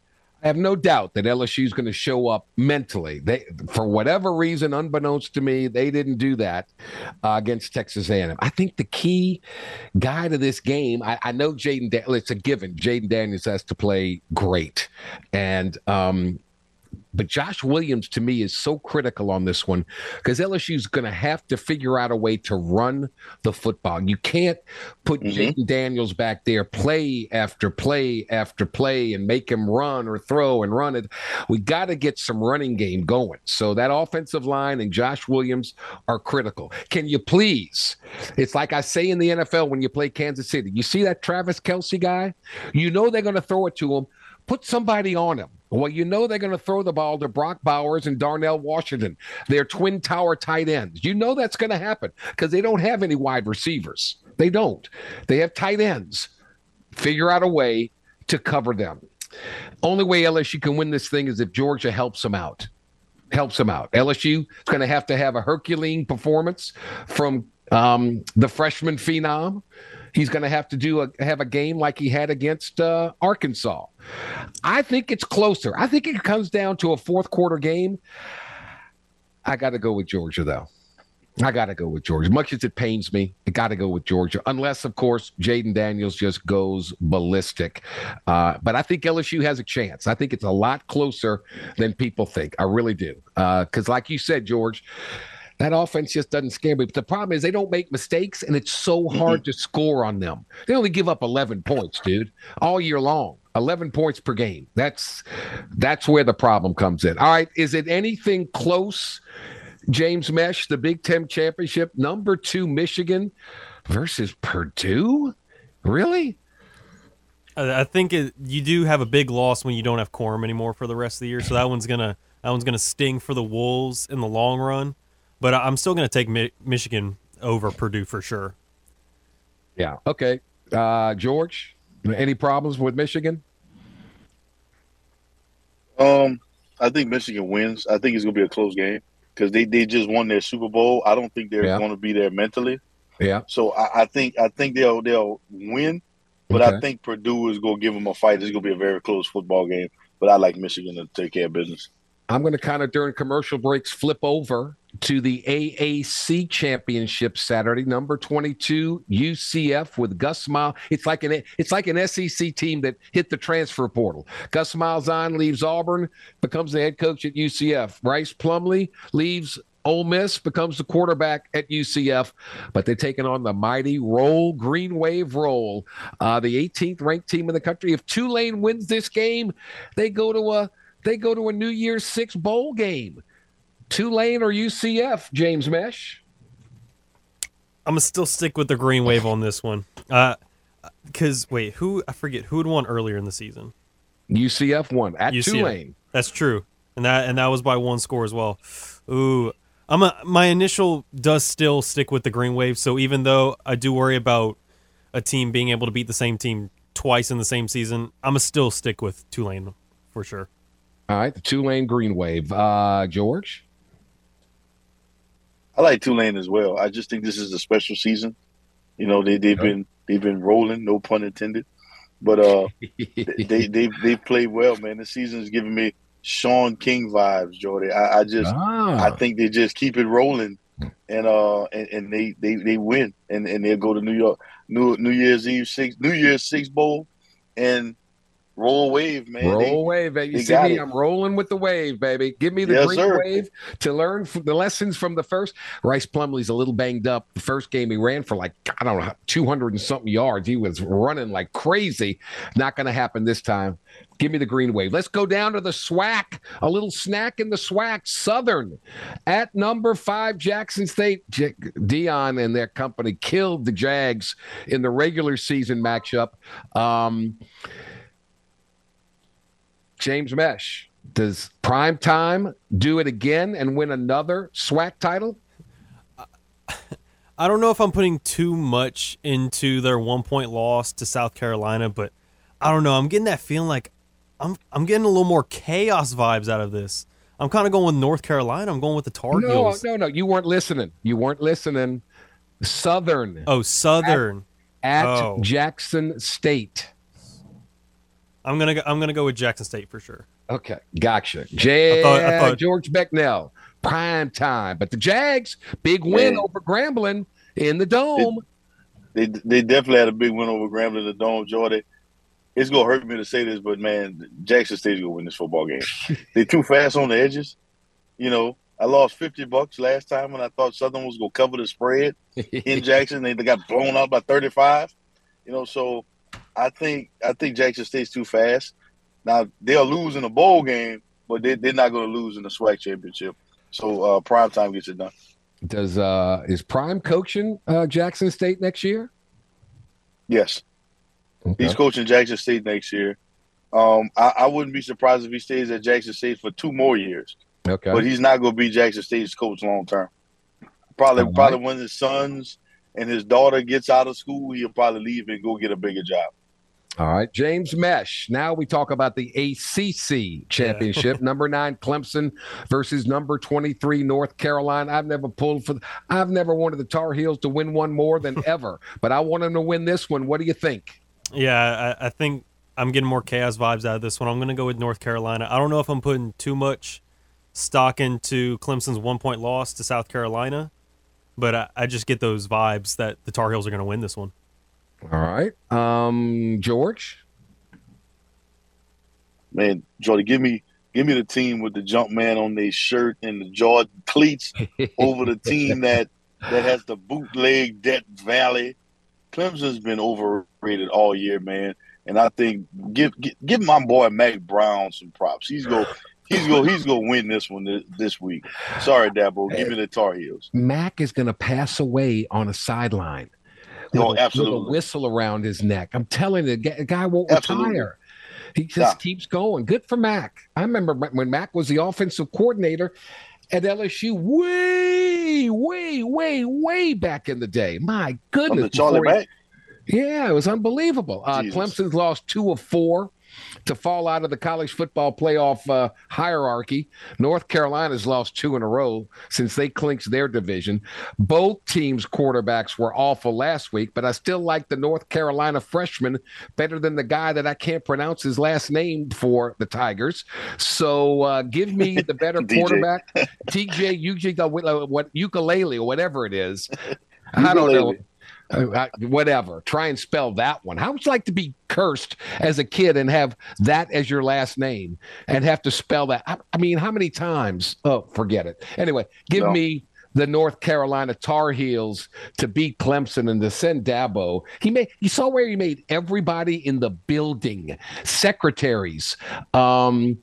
I have no doubt that LSU is going to show up mentally. They, for whatever reason, unbeknownst to me, they didn't do that uh, against Texas A&M. I think the key guy to this game, I, I know Jayden. It's a given. Jayden Daniels has to play great, and um, but Josh Williams to me is so critical on this one because LSU is going to have to figure out a way to run the football. You can't put mm-hmm. Daniels back there play after play after play and make him run or throw and run it. We got to get some running game going. So that offensive line and Josh Williams are critical. Can you please? It's like I say in the NFL when you play Kansas City. You see that Travis Kelce guy? You know they're going to throw it to him. Put somebody on him well, you know they're going to throw the ball to Brock Bowers and Darnell Washington. They're twin tower tight ends. You know that's going to happen because they don't have any wide receivers. They don't. They have tight ends. Figure out a way to cover them. Only way LSU can win this thing is if Georgia helps them out. Helps them out. LSU is going to have to have a Herculean performance from um, the freshman phenom. He's going to have to do a have a game like he had against uh, Arkansas. I think it's closer. I think it comes down to a fourth quarter game. I got to go with Georgia though. I got to go with Georgia. Much as it pains me, I got to go with Georgia, unless, of course, Jayden Daniels just goes ballistic. Uh, but I think LSU has a chance. I think it's a lot closer than people think. I really do. Because, uh, like you said, George, that offense just doesn't scare me. But the problem is they don't make mistakes, and it's so hard to score on them. They only give up 11 points, dude, all year long. 11 points per game. That's that's where the problem comes in. All right, is it anything close? James Mesh, the Big Ten championship, number two Michigan versus Purdue. Really? I think it, you do have a big loss when you don't have Corum anymore for the rest of the year. So that one's gonna that one's gonna sting for the Wolves in the long run. But I'm still going to take Mi- Michigan over Purdue for sure. Yeah. Okay. Uh, George, any problems with Michigan? Um, I think Michigan wins. I think it's going to be a close game because they, they just won their Super Bowl. I don't think they're yeah. going to be there mentally. Yeah. So I, I, think I think they'll they'll win, but okay. I think Purdue is going to give them a fight. It's going to be a very close football game. But I like Michigan to take care of business. I'm going to kind of during commercial breaks flip over to the AAC championship Saturday. Number 22 UCF with Gus Malzahn. It's like an it's like an SEC team that hit the transfer portal. Gus Malzahn leaves Auburn, becomes the head coach at UCF. Rhys Plumlee leaves Ole Miss becomes the quarterback at UCF, but they're taking on the mighty Roll Green Wave Roll, uh, the 18th ranked team in the country. If Tulane wins this game, they go to a they go to a New Year's Six bowl game. Tulane or UCF, James Mesh? I'm gonna still stick with the Green Wave on this one. Uh, because wait, who I forget who had won earlier in the season. UCF won at UCF. Tulane. That's true, and that and that was by one score as well. Ooh, I'm a, my initial does still stick with the Green Wave. So even though I do worry about a team being able to beat the same team twice in the same season, I'm gonna still stick with Tulane for sure. All right, the Tulane Green Wave. Uh, George. I like Tulane as well. I just think this is a special season. You know, they they've been they've been rolling, no pun intended. But uh, they they they played well, man. The season is giving me Shaun King vibes, Jordy. I, I just ah. I think they just keep it rolling, and uh and, and they, they they win, and and they'll go to New York New New Year's Eve six New Year's Six bowl, and Roll wave, man. Roll they, wave, baby. You see me? It. I'm rolling with the wave, baby. Give me the yes, green sir. wave to learn the lessons from the first. Rhys Plumlee's a little banged up. The first game he ran for like I don't know 200 and something yards. He was running like crazy. Not going to happen this time. Give me the green wave. Let's go down to the SWAC. A little snack in the SWAC. Southern at number five, Jackson State. J- Deion and their company killed the Jags in the regular season matchup. Um, James Mesh, does Prime Time do it again and win another SWAC title? I don't know if I'm putting too much into their one point loss to South Carolina, but I don't know. I'm getting that feeling like I'm I'm getting a little more chaos vibes out of this. I'm kind of going with North Carolina. I'm going with the Tar Heels. No, no, no. You weren't listening. You weren't listening. Southern. Oh, Southern. At, at oh. Jackson State. I'm gonna go, I'm gonna go with Jackson State for sure. Okay, gotcha. J- I thought, I thought, George Becknell, prime time, but the Jags big win over Grambling in the dome. They, they, they definitely had a big win over Grambling in the dome, Jordan. It's gonna hurt me to say this, but man, Jackson State's gonna win this football game. They're too fast on the edges. You know, I lost fifty bucks last time when I thought Southern was gonna cover the spread in Jackson. They, they got blown out by thirty five. You know, so I think I think Jackson State's too fast. Now they'll lose in a bowl game, but they, they're not going to lose in the SWAC championship. So uh, prime time gets it done. Does uh, is Prime coaching uh, Jackson State next year? Yes, okay. he's coaching Jackson State next year. Um, I, I, wouldn't be surprised if he stays at Jackson State for two more years. Okay, but he's not going to be Jackson State's coach long term. Probably, All probably when his sons and his daughter gets out of school, he'll probably leave and go get a bigger job. All right, James Mesh. Now we talk about the ACC championship. Yeah. number nine Clemson versus number twenty-three North Carolina. I've never pulled for. I've never wanted the Tar Heels to win one more than ever, but I want them to win this one. What do you think? Yeah, I, I think I'm getting more chaos vibes out of this one. I'm going to go with North Carolina. I don't know if I'm putting too much stock into Clemson's one-point loss to South Carolina, but I, I just get those vibes that the Tar Heels are going to win this one. All right. Um, George. Man, Jordy, give me give me the team with the jump man on their shirt and the Jordan cleats over the team that that has the bootleg Death Valley. Clemson's been overrated all year, man. And I think give give, give my boy Mack Brown some props. He's go he's go he's gonna win this one this, this week. Sorry, Dabo. Give me the Tar Heels. Mack is gonna pass away on a sideline oh, absolutely. with a whistle around his neck. I'm telling you, the guy won't absolutely. retire. He just yeah. keeps going. Good for Mack. I remember when Mack was the offensive coordinator at LSU way, way, way, way back in the day. My goodness. Charlie Mack? Yeah, it was unbelievable. Uh, Clemson's lost two of four. To fall out of the college football playoff uh, hierarchy. North Carolina's lost two in a row since they clinched their division. Both teams' quarterbacks were awful last week, but I still like the North Carolina freshman better than the guy that I can't pronounce his last name for the Tigers. So uh, give me the better quarterback, TJ UJ, uh, what ukulele or whatever it is. I don't know. Uh, whatever. Try and spell that one. How would you like to be cursed as a kid and have that as your last name and have to spell that? I, I mean, how many times? Oh, forget it. Anyway, give no. me the North Carolina Tar Heels to beat Clemson and to send Dabo. He made you saw where he made everybody in the building, secretaries, um,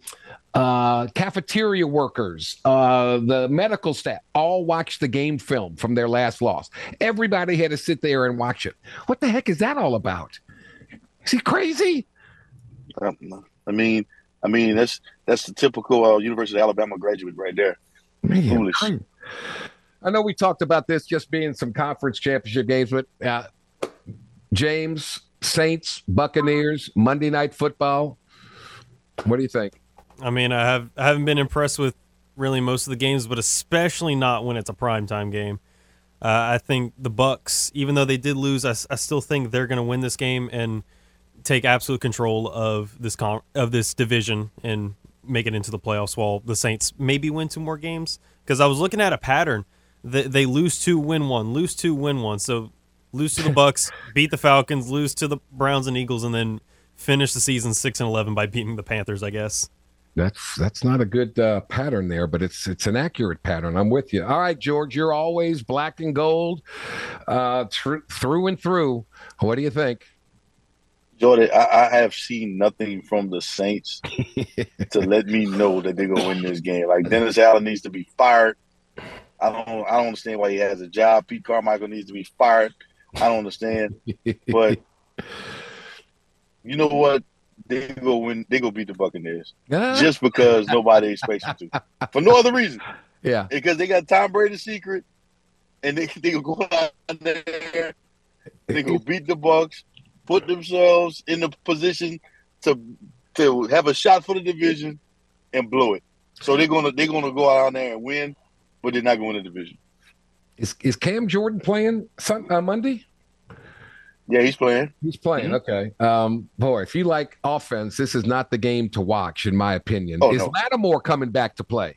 uh, cafeteria workers, uh, the medical staff, all watched the game film from their last loss. Everybody had to sit there and watch it. What the heck is that all about? Is he crazy? Um, I mean, I mean that's that's the typical uh, University of Alabama graduate right there. Man, Foolish. I know we talked about this just being some conference championship games, but uh, James, Saints, Buccaneers, Monday Night Football. What do you think? I mean, I have I haven't been impressed with really most of the games, but especially not when it's a primetime game. Uh, I think the Bucks, even though they did lose, I, I still think they're going to win this game and take absolute control of this con- of this division and make it into the playoffs. While the Saints maybe win two more games, because I was looking at a pattern. They, they lose two, win one, lose two, win one. So lose to the Bucks, beat the Falcons, lose to the Browns and Eagles, and then finish the season six and eleven by beating the Panthers. I guess. That's that's not a good uh, pattern there, but it's it's an accurate pattern. I'm with you. All right, George, you're always black and gold, uh, tr- through and through. What do you think? Jordan, I, I have seen nothing from the Saints to let me know that they're gonna win this game. Like Dennis Allen needs to be fired. I don't I don't understand why he has a job. Pete Carmichael needs to be fired. I don't understand. But you know what? They go win. They go beat the Buccaneers just because nobody expects them to, for no other reason. Yeah, because they got Tom Brady's secret, and they they go out there, they go beat the Bucks, put themselves in the position to to have a shot for the division, and blow it. So they're gonna they're gonna go out there and win, but they're not going to the division. Is is Cam Jordan playing Sun, uh, Monday? Yeah, he's playing. He's playing. Mm-hmm. Okay. Um, boy, if you like offense, this is not the game to watch, in my opinion. Oh, is no. Lattimore coming back to play?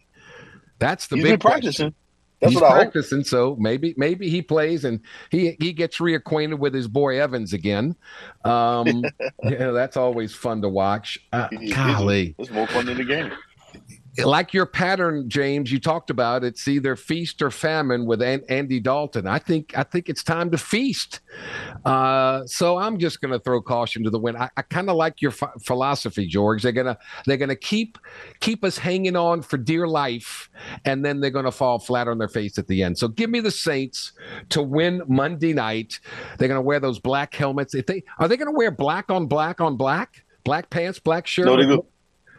That's the he's big practicing. That's he's practicing, so maybe maybe he plays and he he gets reacquainted with his boy Evans again. Um, yeah, that's always fun to watch. Uh, golly, it's more fun than the game like your pattern, James, you talked about. It's either feast or famine with Andy Dalton. I think I think it's time to feast. Uh, so I'm just going to throw caution to the wind. I, I kind of like your ph- philosophy, George. They're gonna they're gonna keep keep us hanging on for dear life, and then they're going to fall flat on their face at the end. So give me the Saints to win Monday night. They're going to wear those black helmets. If they are they going to wear black on black on black, black pants, black shirt. No, they.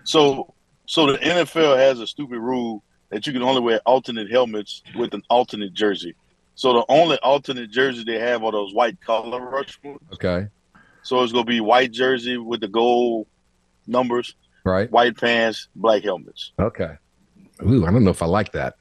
So so the NFL has a stupid rule that you can only wear alternate helmets with an alternate jersey. So the only alternate jersey they have are those white collar rush ones. Okay. So it's gonna be white jersey with the gold numbers, right? White pants, black helmets. Okay. Ooh, I don't know if I like that.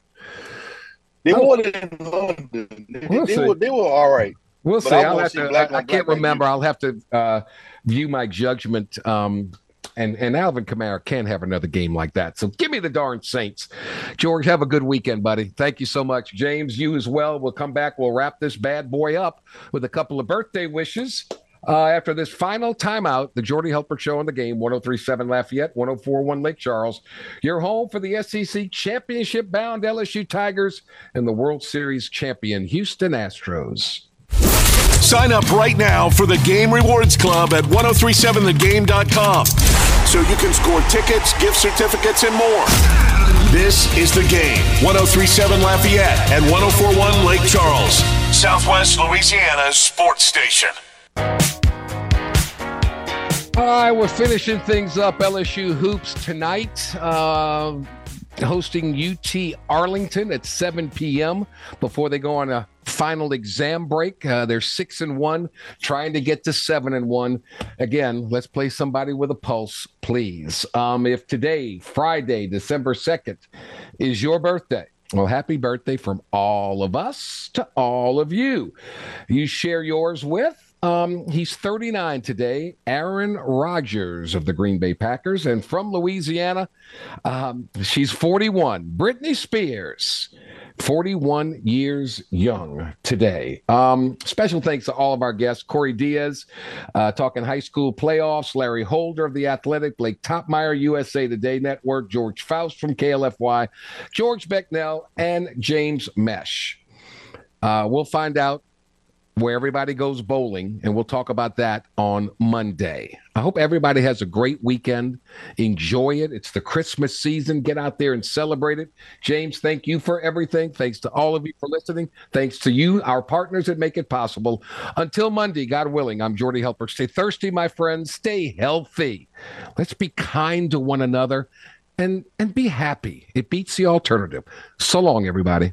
They wore it in London. They, we'll they, were, they were all right. We'll see. I'll have to, I, I can't remember. I'll have to uh, view my judgment um, and and Alvin Kamara can't have another game like that. So give me the darn Saints. George, have a good weekend, buddy. Thank you so much. James, you as well. We'll come back. We'll wrap this bad boy up with a couple of birthday wishes. Uh, after this final timeout, the Jordy Hultberg Show on the game, 1037 Lafayette, 1041 Lake Charles. Your home for the SEC championship bound LSU Tigers and the World Series champion Houston Astros. Sign up right now for the Game Rewards Club at 1037thegame.com so you can score tickets, gift certificates, and more. This is the game 1037 Lafayette and 1041 Lake Charles, Southwest Louisiana's sports station. All right, we're finishing things up. LSU Hoops tonight. Uh, hosting UT Arlington at 7 p.m. before they go on a final exam break. Uh, they're six and one, trying to get to seven and one. Again, let's play somebody with a pulse, please. Um, if today, Friday, December 2nd, is your birthday, well, happy birthday from all of us to all of you. You share yours with um, he's 39 today. Aaron Rodgers of the Green Bay Packers, and from Louisiana, um, she's 41. Britney Spears. 41 years young today. Um, special thanks to all of our guests Corey Diaz, uh, talking high school playoffs, Larry Holder of The Athletic, Blake Toppmeyer, USA Today Network, George Faust from KLFY, George Becknell, and James Mesh. Uh, we'll find out where everybody goes bowling, and we'll talk about that on Monday. I hope everybody has a great weekend. Enjoy it. It's the Christmas season. Get out there and celebrate it. James, thank you for everything. Thanks to all of you for listening. Thanks to you, our partners that make it possible. Until Monday, God willing, I'm Jordy Hultberg. Stay thirsty, my friends. Stay healthy. Let's be kind to one another and and be happy. It beats the alternative. So long, everybody.